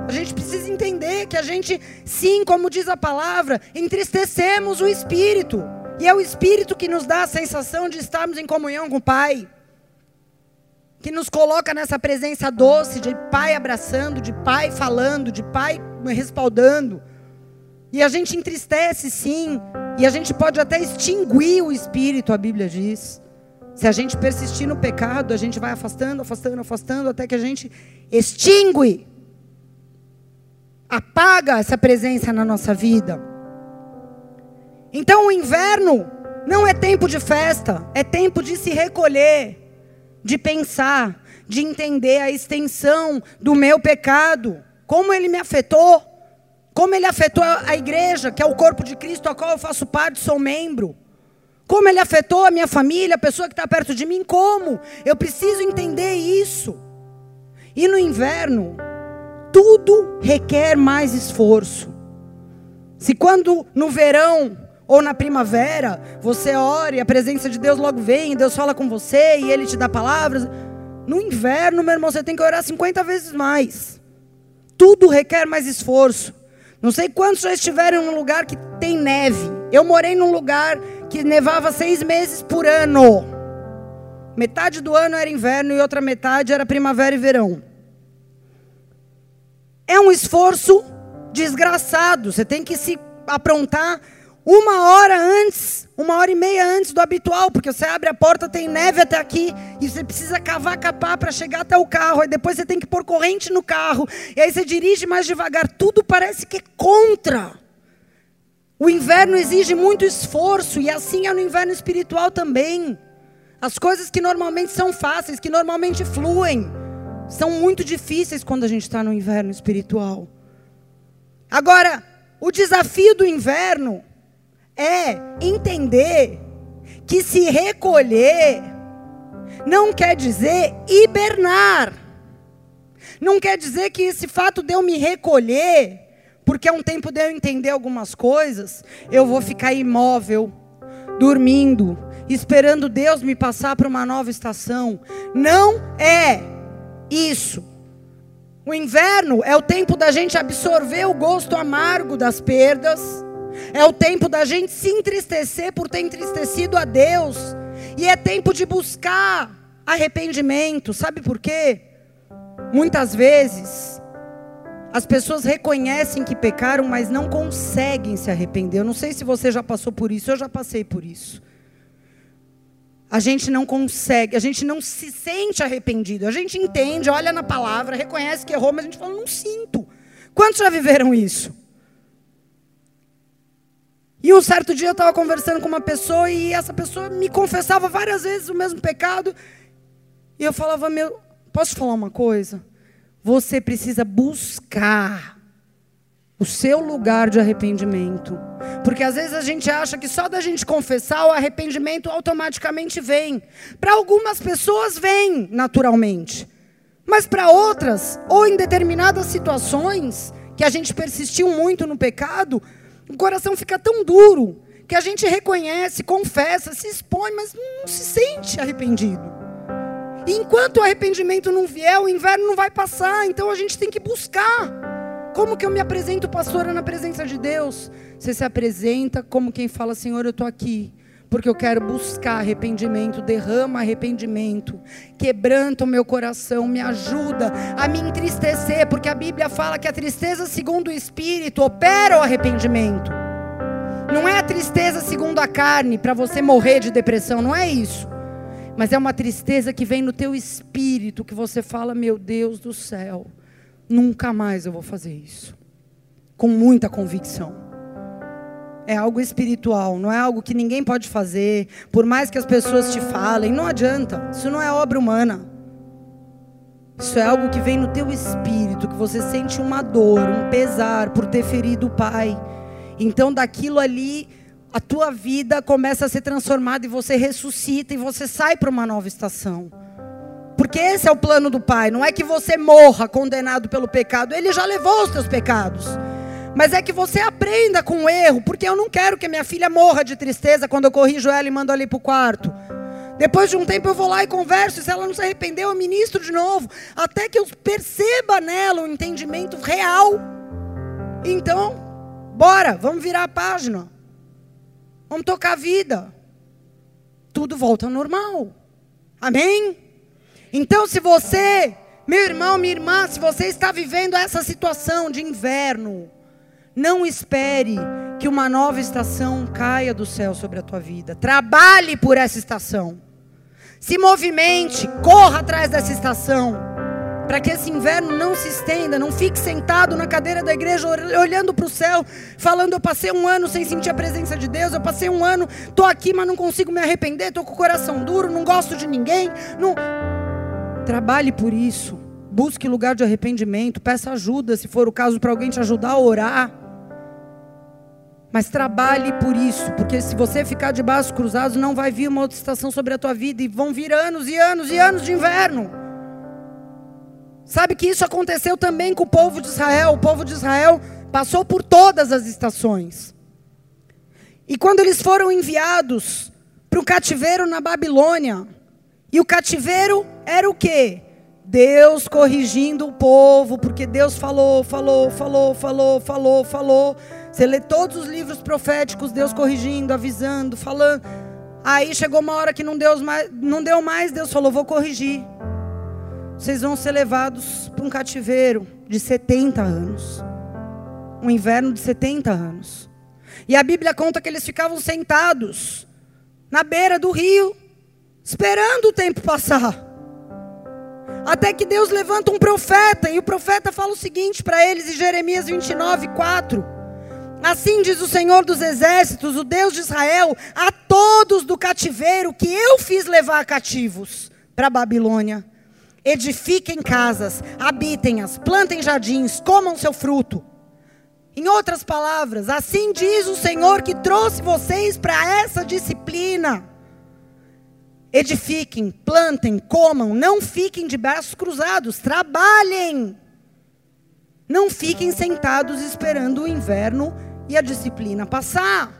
A gente precisa entender que a gente, sim, como diz a palavra, entristecemos o Espírito. E é o Espírito que nos dá a sensação de estarmos em comunhão com o Pai. que nos coloca nessa presença doce de pai abraçando, de pai falando, de pai respaldando. E a gente entristece sim, e a gente pode até extinguir o espírito, a Bíblia diz. Se a gente persistir no pecado, a gente vai afastando, afastando, afastando, até que a gente extingue, apaga essa presença na nossa vida. Então o inverno não é tempo de festa, é tempo de se recolher, de pensar, de entender a extensão do meu pecado, como ele me afetou, como ele afetou a igreja, que é o corpo de Cristo, a qual eu faço parte, sou membro. Como ele afetou a minha família, a pessoa que está perto de mim, como? Eu preciso entender isso. E no inverno, tudo requer mais esforço. Se quando no verão ou na primavera, você ora e a presença de Deus logo vem, Deus fala com você e ele te dá palavras. No inverno, meu irmão, você tem que orar 50 vezes mais. Tudo requer mais esforço. Não sei quantos já estiveram num lugar que tem neve. Eu morei num lugar que nevava seis meses por ano. Metade do ano era inverno e outra metade era primavera e verão. É um esforço desgraçado. Você tem que se aprontar uma hora antes, uma hora e meia antes do habitual, porque você abre a porta, tem neve até aqui, e você precisa cavar capar para chegar até o carro, aí depois você tem que pôr corrente no carro, e aí você dirige mais devagar, tudo parece que é contra. O inverno exige muito esforço, e assim é no inverno espiritual também. As coisas que normalmente são fáceis, que normalmente fluem, são muito difíceis quando a gente está no inverno espiritual. Agora, o desafio do inverno é entender que se recolher não quer dizer hibernar. Não quer dizer que esse fato de eu me recolher, porque é um tempo de eu entender algumas coisas, eu vou ficar imóvel, dormindo, esperando Deus me passar para uma nova estação. Não é isso. O inverno é o tempo da gente absorver o gosto amargo das perdas é o tempo da gente se entristecer por ter entristecido a Deus. E é tempo de buscar arrependimento. Sabe por quê? Muitas vezes as pessoas reconhecem que pecaram, mas não conseguem se arrepender. Eu não sei se você já passou por isso, eu já passei por isso. A gente não consegue, a gente não se sente arrependido. A gente entende, olha na palavra, reconhece que errou, mas a gente fala, não sinto. Quantos já viveram isso? E um certo dia eu estava conversando com uma pessoa e essa pessoa me confessava várias vezes o mesmo pecado. E eu falava, meu, posso falar uma coisa? Você precisa buscar o seu lugar de arrependimento. Porque às vezes a gente acha que só da gente confessar o arrependimento automaticamente vem. Para algumas pessoas vem naturalmente. Mas para outras, ou em determinadas situações que a gente persistiu muito no pecado, o coração fica tão duro que a gente reconhece, confessa, se expõe, mas não se sente arrependido. E enquanto o arrependimento não vier, o inverno não vai passar, então a gente tem que buscar. Como que eu me apresento, pastora, na presença de Deus? Você se apresenta como quem fala, Senhor, eu estou aqui porque eu quero buscar arrependimento, derrama arrependimento, quebranta o meu coração, me ajuda a me entristecer, porque a Bíblia fala que a tristeza segundo o Espírito opera o arrependimento. Não é a tristeza segundo a carne, para você morrer de depressão, não é isso. Mas é uma tristeza que vem no teu espírito, que você fala, meu Deus do céu, nunca mais eu vou fazer isso. Com muita convicção é algo espiritual, não é algo que ninguém pode fazer, por mais que as pessoas te falem, não adianta, isso não é obra humana. Isso é algo que vem no teu espírito, que você sente uma dor, um pesar por ter ferido o pai. Então daquilo ali, a tua vida começa a ser transformada e você ressuscita e você sai para uma nova estação. Porque esse é o plano do pai, não é que você morra condenado pelo pecado, ele já levou os teus pecados. Mas é que você aprenda com o erro, porque eu não quero que minha filha morra de tristeza quando eu corrijo ela e mando ali para o quarto. Depois de um tempo eu vou lá e converso, e se ela não se arrependeu, eu ministro de novo, até que eu perceba nela o um entendimento real. Então, bora, vamos virar a página. Vamos tocar a vida. Tudo volta ao normal. Amém? Então, se você, meu irmão, minha irmã, se você está vivendo essa situação de inverno, não espere que uma nova estação caia do céu sobre a tua vida. Trabalhe por essa estação. Se movimente, corra atrás dessa estação. Para que esse inverno não se estenda, não fique sentado na cadeira da igreja olhando para o céu, falando: Eu passei um ano sem sentir a presença de Deus, eu passei um ano, estou aqui, mas não consigo me arrepender, estou com o coração duro, não gosto de ninguém. Não... Trabalhe por isso. Busque lugar de arrependimento. Peça ajuda, se for o caso, para alguém te ajudar a orar. Mas trabalhe por isso, porque se você ficar de braços cruzados, não vai vir uma outra estação sobre a tua vida e vão vir anos e anos e anos de inverno. Sabe que isso aconteceu também com o povo de Israel. O povo de Israel passou por todas as estações. E quando eles foram enviados para o cativeiro na Babilônia, e o cativeiro era o quê? Deus corrigindo o povo, porque Deus falou, falou, falou, falou, falou, falou. Você lê todos os livros proféticos, Deus corrigindo, avisando, falando. Aí chegou uma hora que não deu mais, não deu mais Deus falou: vou corrigir. Vocês vão ser levados para um cativeiro de 70 anos. Um inverno de 70 anos. E a Bíblia conta que eles ficavam sentados na beira do rio, esperando o tempo passar. Até que Deus levanta um profeta, e o profeta fala o seguinte para eles em Jeremias 29, 4. Assim diz o Senhor dos Exércitos, o Deus de Israel, a todos do cativeiro que eu fiz levar cativos para a Babilônia. Edifiquem casas, habitem-as, plantem jardins, comam seu fruto. Em outras palavras, assim diz o Senhor que trouxe vocês para essa disciplina. Edifiquem, plantem, comam, não fiquem de braços cruzados, trabalhem. Não fiquem sentados esperando o inverno e a disciplina passar.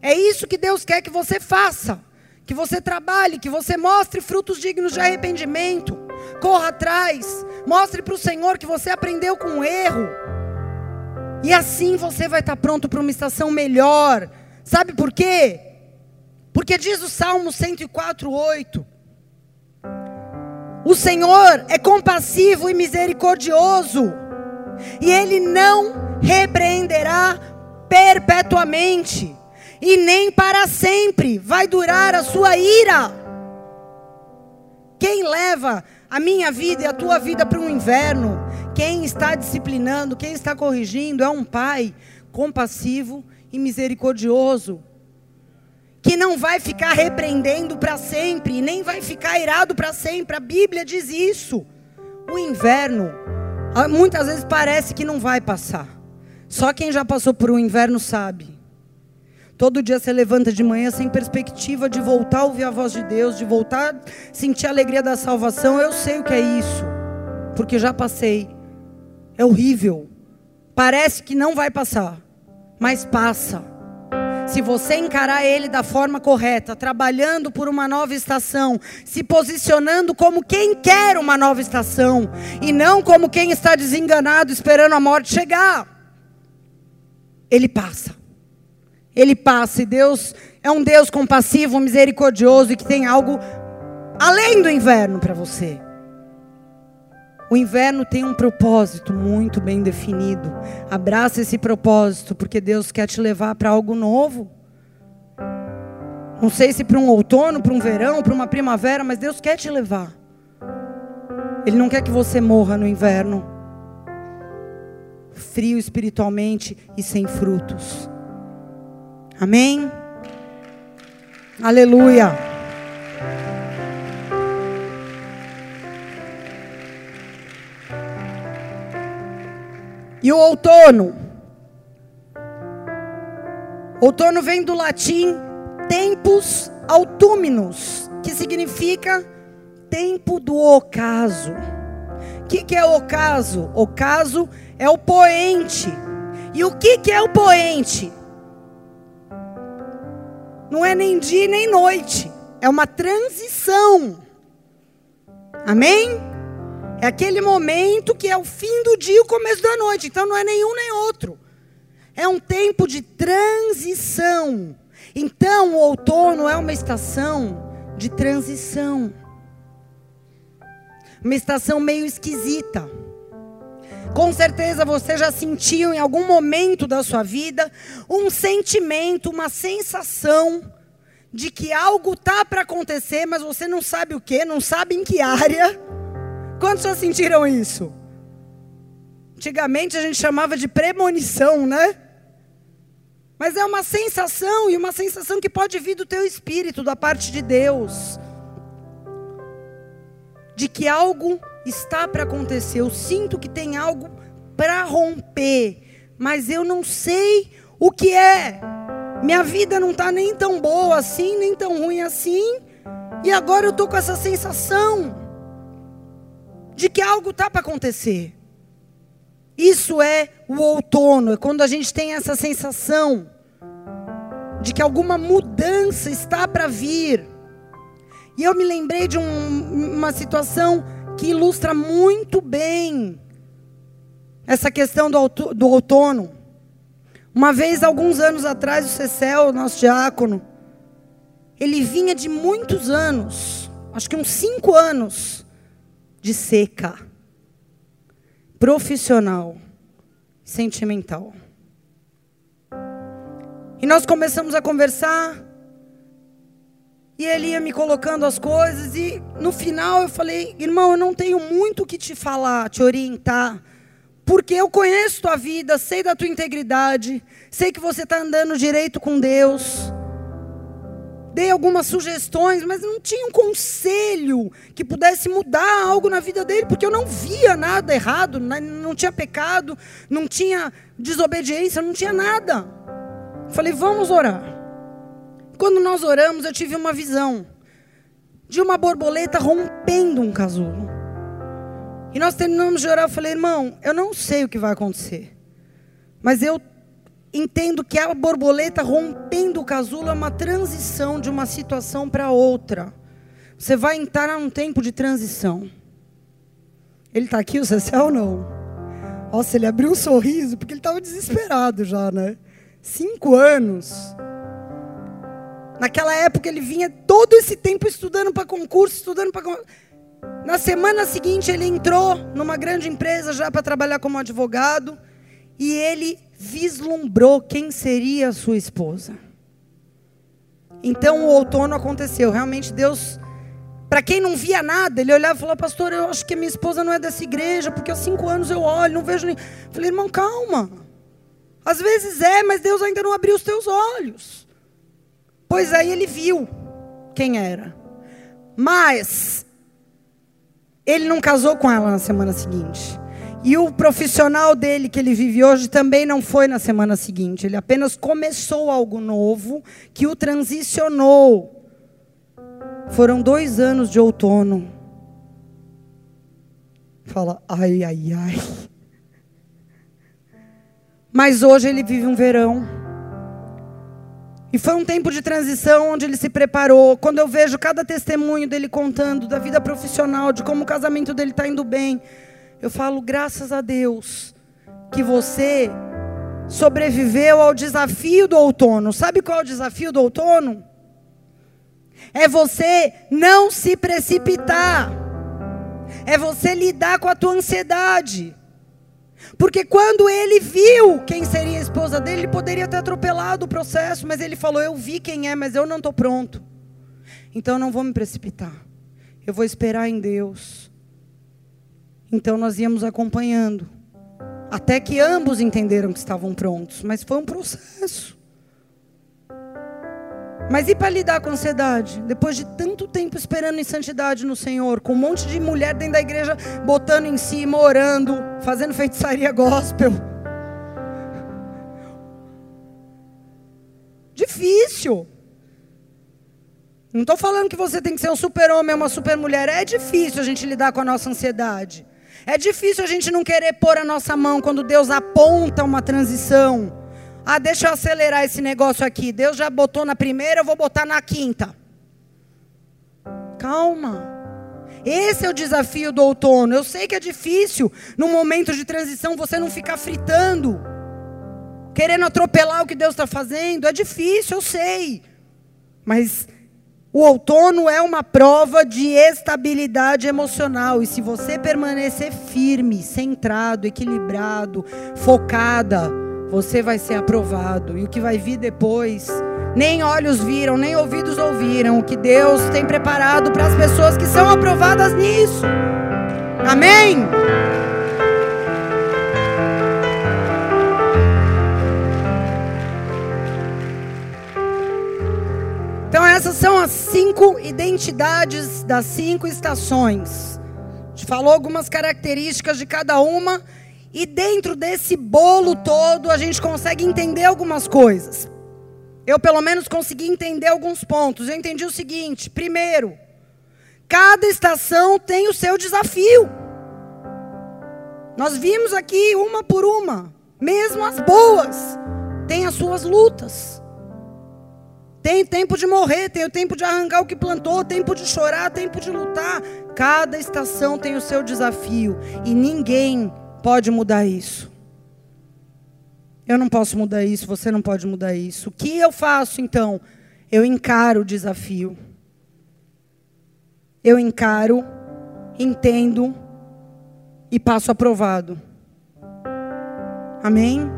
É isso que Deus quer que você faça. Que você trabalhe, que você mostre frutos dignos de arrependimento. Corra atrás. Mostre para o Senhor que você aprendeu com o erro. E assim você vai estar pronto para uma estação melhor. Sabe por quê? Porque diz o Salmo 104, 8: O Senhor é compassivo e misericordioso, e Ele não repreenderá perpetuamente, e nem para sempre vai durar a sua ira. Quem leva a minha vida e a tua vida para um inverno, quem está disciplinando, quem está corrigindo, é um pai compassivo e misericordioso que não vai ficar repreendendo para sempre, nem vai ficar irado para sempre. A Bíblia diz isso. O inverno, ah, muitas vezes parece que não vai passar. Só quem já passou por um inverno sabe. Todo dia você levanta de manhã sem perspectiva de voltar a ouvir a voz de Deus, de voltar a sentir a alegria da salvação. Eu sei o que é isso, porque já passei. É horrível. Parece que não vai passar, mas passa. Se você encarar ele da forma correta, trabalhando por uma nova estação, se posicionando como quem quer uma nova estação e não como quem está desenganado esperando a morte chegar, ele passa. Ele passa e Deus é um Deus compassivo, misericordioso e que tem algo além do inverno para você. O inverno tem um propósito muito bem definido. Abraça esse propósito, porque Deus quer te levar para algo novo. Não sei se para um outono, para um verão, para uma primavera, mas Deus quer te levar. Ele não quer que você morra no inverno, frio espiritualmente e sem frutos. Amém? Aleluia. E o outono? Outono vem do latim tempus autúminos, que significa tempo do ocaso. O que, que é ocaso? Ocaso é o poente. E o que, que é o poente? Não é nem dia nem noite, é uma transição. Amém? É aquele momento que é o fim do dia e o começo da noite. Então não é nenhum nem outro. É um tempo de transição. Então o outono é uma estação de transição. uma estação meio esquisita. Com certeza você já sentiu em algum momento da sua vida um sentimento, uma sensação de que algo tá para acontecer, mas você não sabe o que, não sabe em que área. Quantos já sentiram isso? Antigamente a gente chamava de premonição, né? Mas é uma sensação e uma sensação que pode vir do teu espírito, da parte de Deus. De que algo está para acontecer. Eu sinto que tem algo para romper, mas eu não sei o que é. Minha vida não está nem tão boa assim, nem tão ruim assim. E agora eu estou com essa sensação de que algo está para acontecer. Isso é o outono, é quando a gente tem essa sensação de que alguma mudança está para vir. E eu me lembrei de um, uma situação que ilustra muito bem essa questão do, do outono. Uma vez, alguns anos atrás, o Cecel, nosso diácono, ele vinha de muitos anos, acho que uns cinco anos, de seca, profissional, sentimental. E nós começamos a conversar, e ele ia me colocando as coisas, e no final eu falei, irmão, eu não tenho muito o que te falar, te orientar, porque eu conheço tua vida, sei da tua integridade, sei que você está andando direito com Deus. Dei algumas sugestões, mas não tinha um conselho que pudesse mudar algo na vida dele, porque eu não via nada errado, não tinha pecado, não tinha desobediência, não tinha nada. Falei, vamos orar. Quando nós oramos, eu tive uma visão de uma borboleta rompendo um casulo. E nós terminamos de orar. Eu falei, irmão, eu não sei o que vai acontecer. Mas eu entendo que a borboleta rompendo o casulo é uma transição de uma situação para outra. Você vai entrar num tempo de transição. Ele está aqui, o Cecel, ou não? Nossa, ele abriu um sorriso, porque ele estava desesperado já, né? Cinco anos. Naquela época ele vinha todo esse tempo estudando para concurso, estudando para na semana seguinte, ele entrou numa grande empresa já para trabalhar como advogado e ele vislumbrou quem seria a sua esposa. Então o outono aconteceu. Realmente Deus, para quem não via nada, ele olhava e falou: Pastor, eu acho que minha esposa não é dessa igreja, porque há cinco anos eu olho, não vejo nem. Falei, irmão, calma. Às vezes é, mas Deus ainda não abriu os teus olhos. Pois aí ele viu quem era. Mas ele não casou com ela na semana seguinte. E o profissional dele que ele vive hoje também não foi na semana seguinte. Ele apenas começou algo novo que o transicionou. Foram dois anos de outono. Fala, ai, ai, ai. Mas hoje ele vive um verão. E foi um tempo de transição onde ele se preparou. Quando eu vejo cada testemunho dele contando da vida profissional, de como o casamento dele está indo bem, eu falo, graças a Deus, que você sobreviveu ao desafio do outono. Sabe qual é o desafio do outono? É você não se precipitar. É você lidar com a tua ansiedade. Porque quando ele viu quem seria a esposa dele, ele poderia ter atropelado o processo, mas ele falou: Eu vi quem é, mas eu não estou pronto. Então eu não vou me precipitar. Eu vou esperar em Deus. Então nós íamos acompanhando. Até que ambos entenderam que estavam prontos. Mas foi um processo. Mas e para lidar com a ansiedade? Depois de tanto tempo esperando em santidade no Senhor, com um monte de mulher dentro da igreja botando em cima, orando, fazendo feitiçaria gospel. Difícil. Não estou falando que você tem que ser um super-homem uma super-mulher. É difícil a gente lidar com a nossa ansiedade. É difícil a gente não querer pôr a nossa mão quando Deus aponta uma transição. Ah, deixa eu acelerar esse negócio aqui. Deus já botou na primeira, eu vou botar na quinta. Calma. Esse é o desafio do outono. Eu sei que é difícil, no momento de transição, você não ficar fritando, querendo atropelar o que Deus está fazendo. É difícil, eu sei. Mas O outono é uma prova de estabilidade emocional. E se você permanecer firme, centrado, equilibrado, focada, você vai ser aprovado. E o que vai vir depois, nem olhos viram, nem ouvidos ouviram. O que Deus tem preparado para as pessoas que são aprovadas nisso. Amém? Então, essas são as cinco identidades das cinco estações. A gente falou algumas características de cada uma, e dentro desse bolo todo, a gente consegue entender algumas coisas. Eu, pelo menos, consegui entender alguns pontos. Eu entendi o seguinte: primeiro, cada estação tem o seu desafio. Nós vimos aqui uma por uma, mesmo as boas, têm as suas lutas. Tem tempo de morrer, tem o tempo de arrancar o que plantou, tempo de chorar, tempo de lutar. Cada estação tem o seu desafio e ninguém pode mudar isso. Eu não posso mudar isso, você não pode mudar isso. O que eu faço então? Eu encaro o desafio. Eu encaro, entendo e passo aprovado. Amém?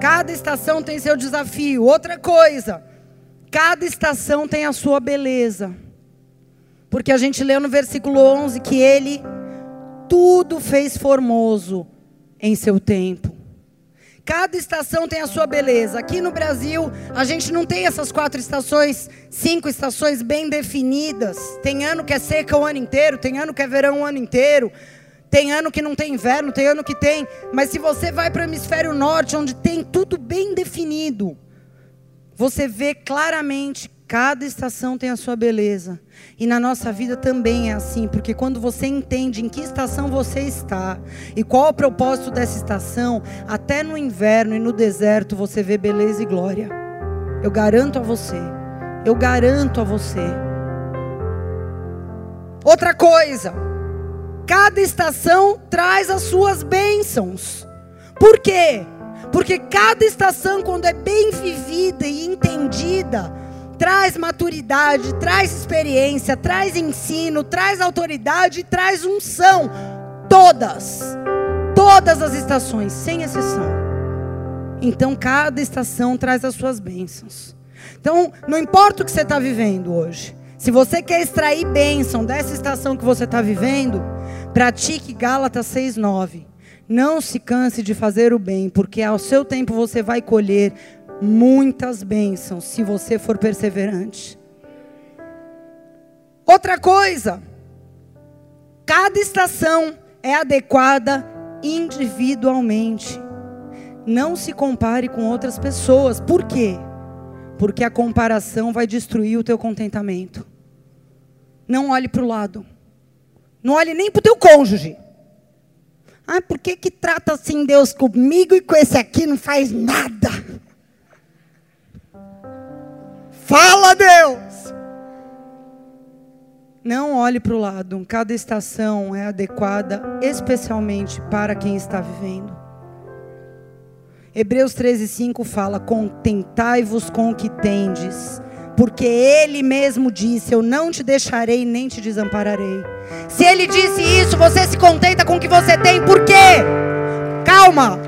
Cada estação tem seu desafio. Outra coisa, Cada estação tem a sua beleza. Porque a gente leu no versículo 11 que ele tudo fez formoso em seu tempo. Cada estação tem a sua beleza. Aqui no Brasil, a gente não tem essas quatro estações, cinco estações bem definidas. Tem ano que é seca o ano inteiro, tem ano que é verão o ano inteiro. Tem ano que não tem inverno, tem ano que tem. Mas se você vai para o hemisfério norte, onde tem tudo bem definido, você vê claramente cada estação tem a sua beleza. E na nossa vida também é assim, porque quando você entende em que estação você está e qual o propósito dessa estação, até no inverno e no deserto você vê beleza e glória. Eu garanto a você. Eu garanto a você. Outra coisa, cada estação traz as suas bênçãos. Por quê? Porque cada estação, quando é bem vivida e entendida, traz maturidade, traz experiência, traz ensino, traz autoridade e traz unção. Todas. Todas as estações, sem exceção. Então, cada estação traz as suas bênçãos. Então, não importa o que você está vivendo hoje. Se você quer extrair bênção dessa estação que você está vivendo, pratique Gálatas 6,9. Não se canse de fazer o bem, porque ao seu tempo você vai colher muitas bênçãos se você for perseverante. Outra coisa, cada estação é adequada individualmente. Não se compare com outras pessoas. Por quê? Porque a comparação vai destruir o teu contentamento. Não olhe para o lado. Não olhe nem para o teu cônjuge. Ah, por que, que trata assim Deus comigo e com esse aqui não faz nada? Fala, Deus! Não olhe para o lado. Cada estação é adequada especialmente para quem está vivendo. Hebreus 13:5 fala: "Contentai-vos com o que tendes, porque ele mesmo disse: Eu não te deixarei nem te desampararei." Se ele disse isso, você se contenta com o que você tem, por quê? Calma.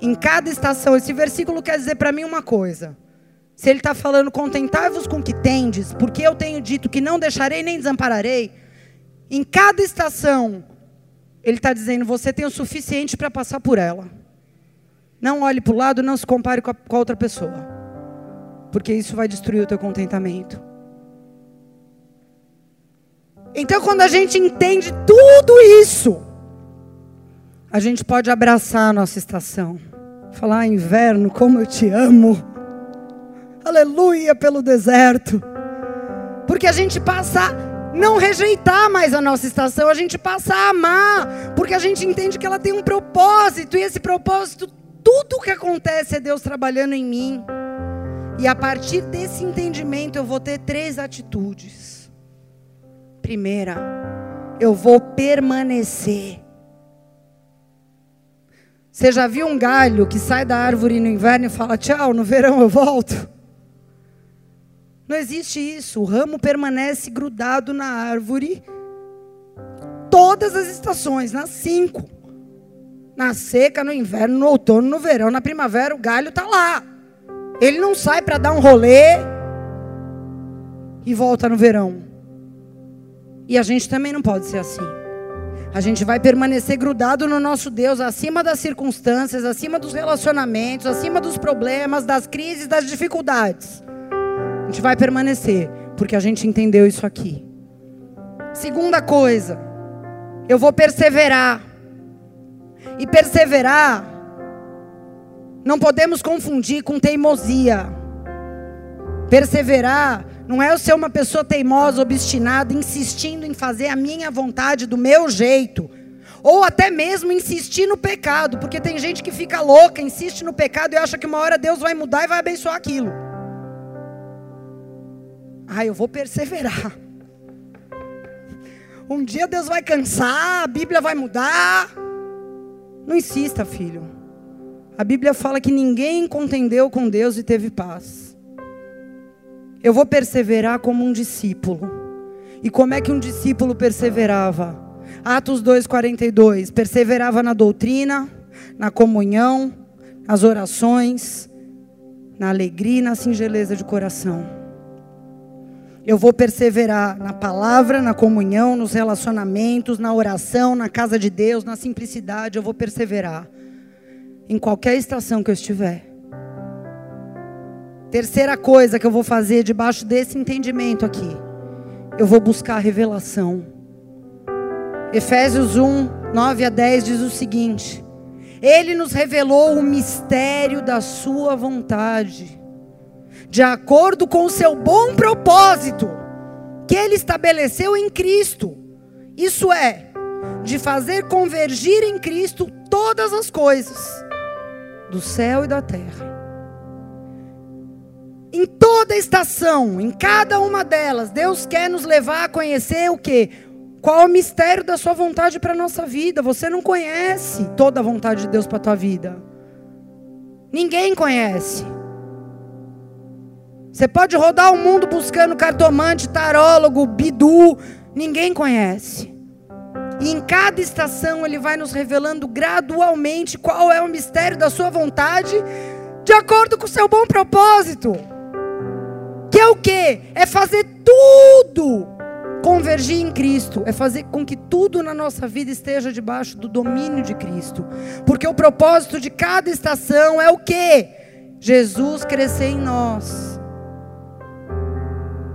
Em cada estação, esse versículo quer dizer para mim uma coisa. Se ele está falando, contentai-vos com o que tendes, porque eu tenho dito que não deixarei nem desampararei. Em cada estação, ele está dizendo, você tem o suficiente para passar por ela. Não olhe para o lado, não se compare com a, com a outra pessoa. Porque isso vai destruir o teu contentamento. Então, quando a gente entende tudo isso, a gente pode abraçar a nossa estação. Falar, ah, inverno, como eu te amo. Aleluia pelo deserto. Porque a gente passa não rejeitar mais a nossa estação, a gente passa a amar, porque a gente entende que ela tem um propósito, e esse propósito, tudo o que acontece é Deus trabalhando em mim. E a partir desse entendimento eu vou ter três atitudes primeira, eu vou permanecer. Você já viu um galho que sai da árvore no inverno e fala tchau, no verão eu volto? Não existe isso. O ramo permanece grudado na árvore todas as estações, nas cinco. Na seca, no inverno, no outono, no verão, na primavera, o galho está lá. Ele não sai para dar um rolê e volta no verão. E a gente também não pode ser assim. A gente vai permanecer grudado no nosso Deus, acima das circunstâncias, acima dos relacionamentos, acima dos problemas, das crises, das dificuldades. A gente vai permanecer, porque a gente entendeu isso aqui. Segunda coisa, eu vou perseverar. E perseverar, não podemos confundir com teimosia. Perseverar não é eu ser uma pessoa teimosa, obstinada, insistindo em fazer a minha vontade do meu jeito. Ou até mesmo insistir no pecado, porque tem gente que fica louca, insiste no pecado e acha que uma hora Deus vai mudar e vai abençoar aquilo. Ah, eu vou perseverar. Um dia Deus vai cansar, a Bíblia vai mudar. Não insista, filho. A Bíblia fala que ninguém contendeu com Deus e teve paz. Eu vou perseverar como um discípulo. E como é que um discípulo perseverava? Atos 2:42, perseverava na doutrina, na comunhão, nas orações, na alegria e na singeleza de coração. Eu vou perseverar na palavra, na comunhão, nos relacionamentos, na oração, na casa de Deus, na simplicidade. Eu vou perseverar em qualquer estação que eu estiver. Terceira coisa que eu vou fazer debaixo desse entendimento aqui, eu vou buscar a revelação. Efésios 1, 9 a 10 diz o seguinte: Ele nos revelou o mistério da Sua vontade, de acordo com o seu bom propósito, que Ele estabeleceu em Cristo. Isso é, de fazer convergir em Cristo todas as coisas, do céu e da terra em toda estação, em cada uma delas, Deus quer nos levar a conhecer o que? Qual o mistério da sua vontade para a nossa vida? Você não conhece toda a vontade de Deus para a tua vida. Ninguém conhece. Você pode rodar o mundo buscando cartomante, tarólogo, bidu, ninguém conhece. E em cada estação ele vai nos revelando gradualmente qual é o mistério da sua vontade, de acordo com o seu bom propósito. Que é o que? É fazer tudo convergir em Cristo, é fazer com que tudo na nossa vida esteja debaixo do domínio de Cristo. Porque o propósito de cada estação é o que? Jesus crescer em nós.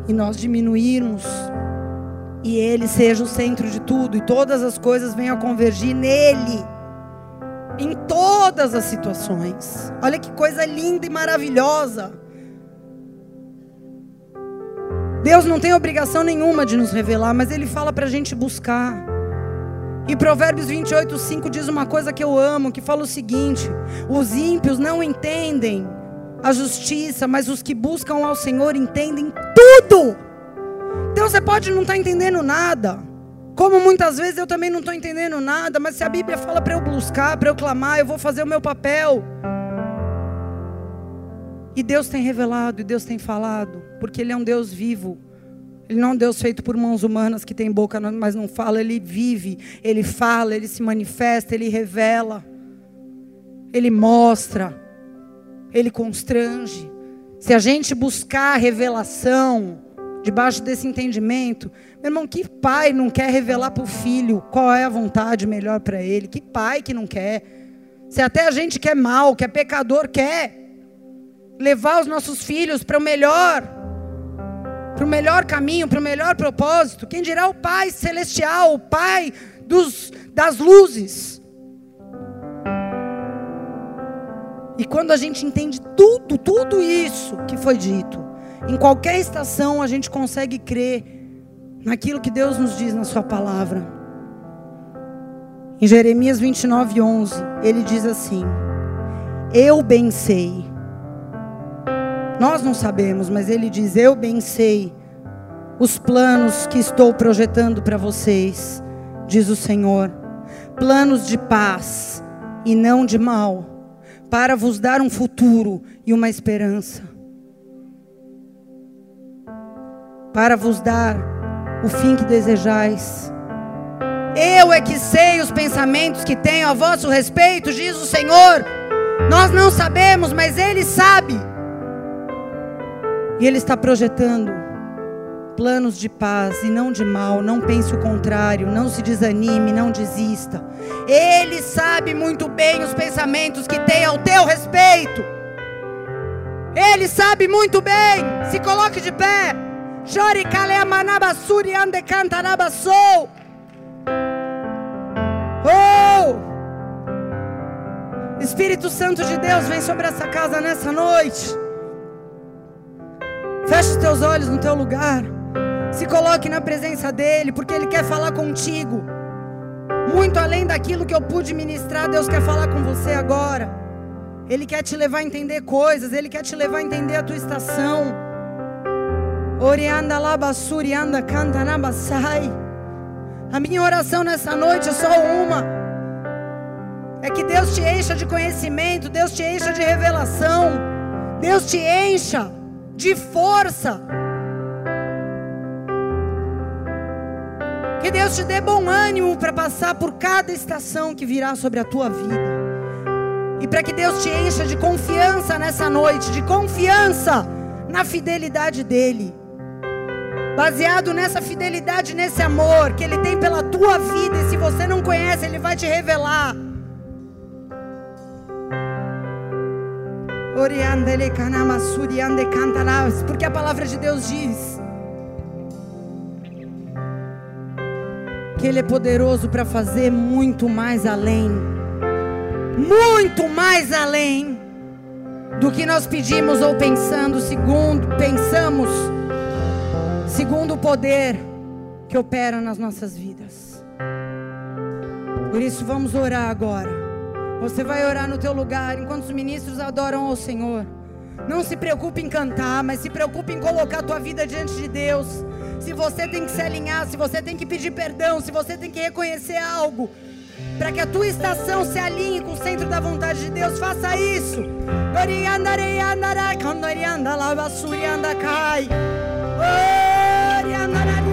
E nós diminuirmos. E Ele seja o centro de tudo. E todas as coisas venham a convergir nele. Em todas as situações. Olha que coisa linda e maravilhosa. Deus não tem obrigação nenhuma de nos revelar, mas Ele fala para a gente buscar. E Provérbios 28, 5 diz uma coisa que eu amo, que fala o seguinte: os ímpios não entendem a justiça, mas os que buscam ao Senhor entendem tudo. Então você pode não estar tá entendendo nada, como muitas vezes eu também não estou entendendo nada, mas se a Bíblia fala para eu buscar, para eu clamar, eu vou fazer o meu papel. E Deus tem revelado, e Deus tem falado, porque Ele é um Deus vivo. Ele não é um Deus feito por mãos humanas que tem boca, mas não fala. Ele vive, Ele fala, Ele se manifesta, Ele revela, Ele mostra, Ele constrange. Se a gente buscar a revelação, debaixo desse entendimento, meu irmão, que pai não quer revelar para o filho qual é a vontade melhor para ele? Que pai que não quer? Se até a gente que é mal, que é pecador, quer levar os nossos filhos para o melhor, para o melhor caminho, para o melhor propósito. Quem dirá o Pai celestial, o Pai dos, das luzes. E quando a gente entende tudo, tudo isso que foi dito, em qualquer estação a gente consegue crer naquilo que Deus nos diz na Sua palavra. Em Jeremias 29, 11, ele diz assim: Eu bem sei nós não sabemos, mas ele diz: Eu bem sei os planos que estou projetando para vocês, diz o Senhor. Planos de paz e não de mal, para vos dar um futuro e uma esperança. Para vos dar o fim que desejais. Eu é que sei os pensamentos que tenho a vosso respeito, diz o Senhor. Nós não sabemos, mas Ele sabe. E Ele está projetando planos de paz e não de mal. Não pense o contrário, não se desanime, não desista. Ele sabe muito bem os pensamentos que tem ao teu respeito. Ele sabe muito bem. Se coloque de pé. Chore kaleamanabassuri ande cantarabassou. Oh! Espírito Santo de Deus, vem sobre essa casa nessa noite. Feche os teus olhos no teu lugar. Se coloque na presença dEle, porque Ele quer falar contigo. Muito além daquilo que eu pude ministrar, Deus quer falar com você agora. Ele quer te levar a entender coisas, Ele quer te levar a entender a tua estação. Orianda labassuri anda canta nabassai. A minha oração nessa noite é só uma. É que Deus te encha de conhecimento, Deus te encha de revelação, Deus te encha de força. Que Deus te dê bom ânimo para passar por cada estação que virá sobre a tua vida. E para que Deus te encha de confiança nessa noite, de confiança na fidelidade dEle. Baseado nessa fidelidade, nesse amor que Ele tem pela tua vida. E se você não conhece, Ele vai te revelar. Porque a palavra de Deus diz que Ele é poderoso para fazer muito mais além muito mais além do que nós pedimos ou pensando, segundo pensamos segundo o poder que opera nas nossas vidas. Por isso vamos orar agora. Você vai orar no teu lugar enquanto os ministros adoram ao Senhor. Não se preocupe em cantar, mas se preocupe em colocar a tua vida diante de Deus. Se você tem que se alinhar, se você tem que pedir perdão, se você tem que reconhecer algo, para que a tua estação se alinhe com o centro da vontade de Deus, faça isso. Oh! gloria andará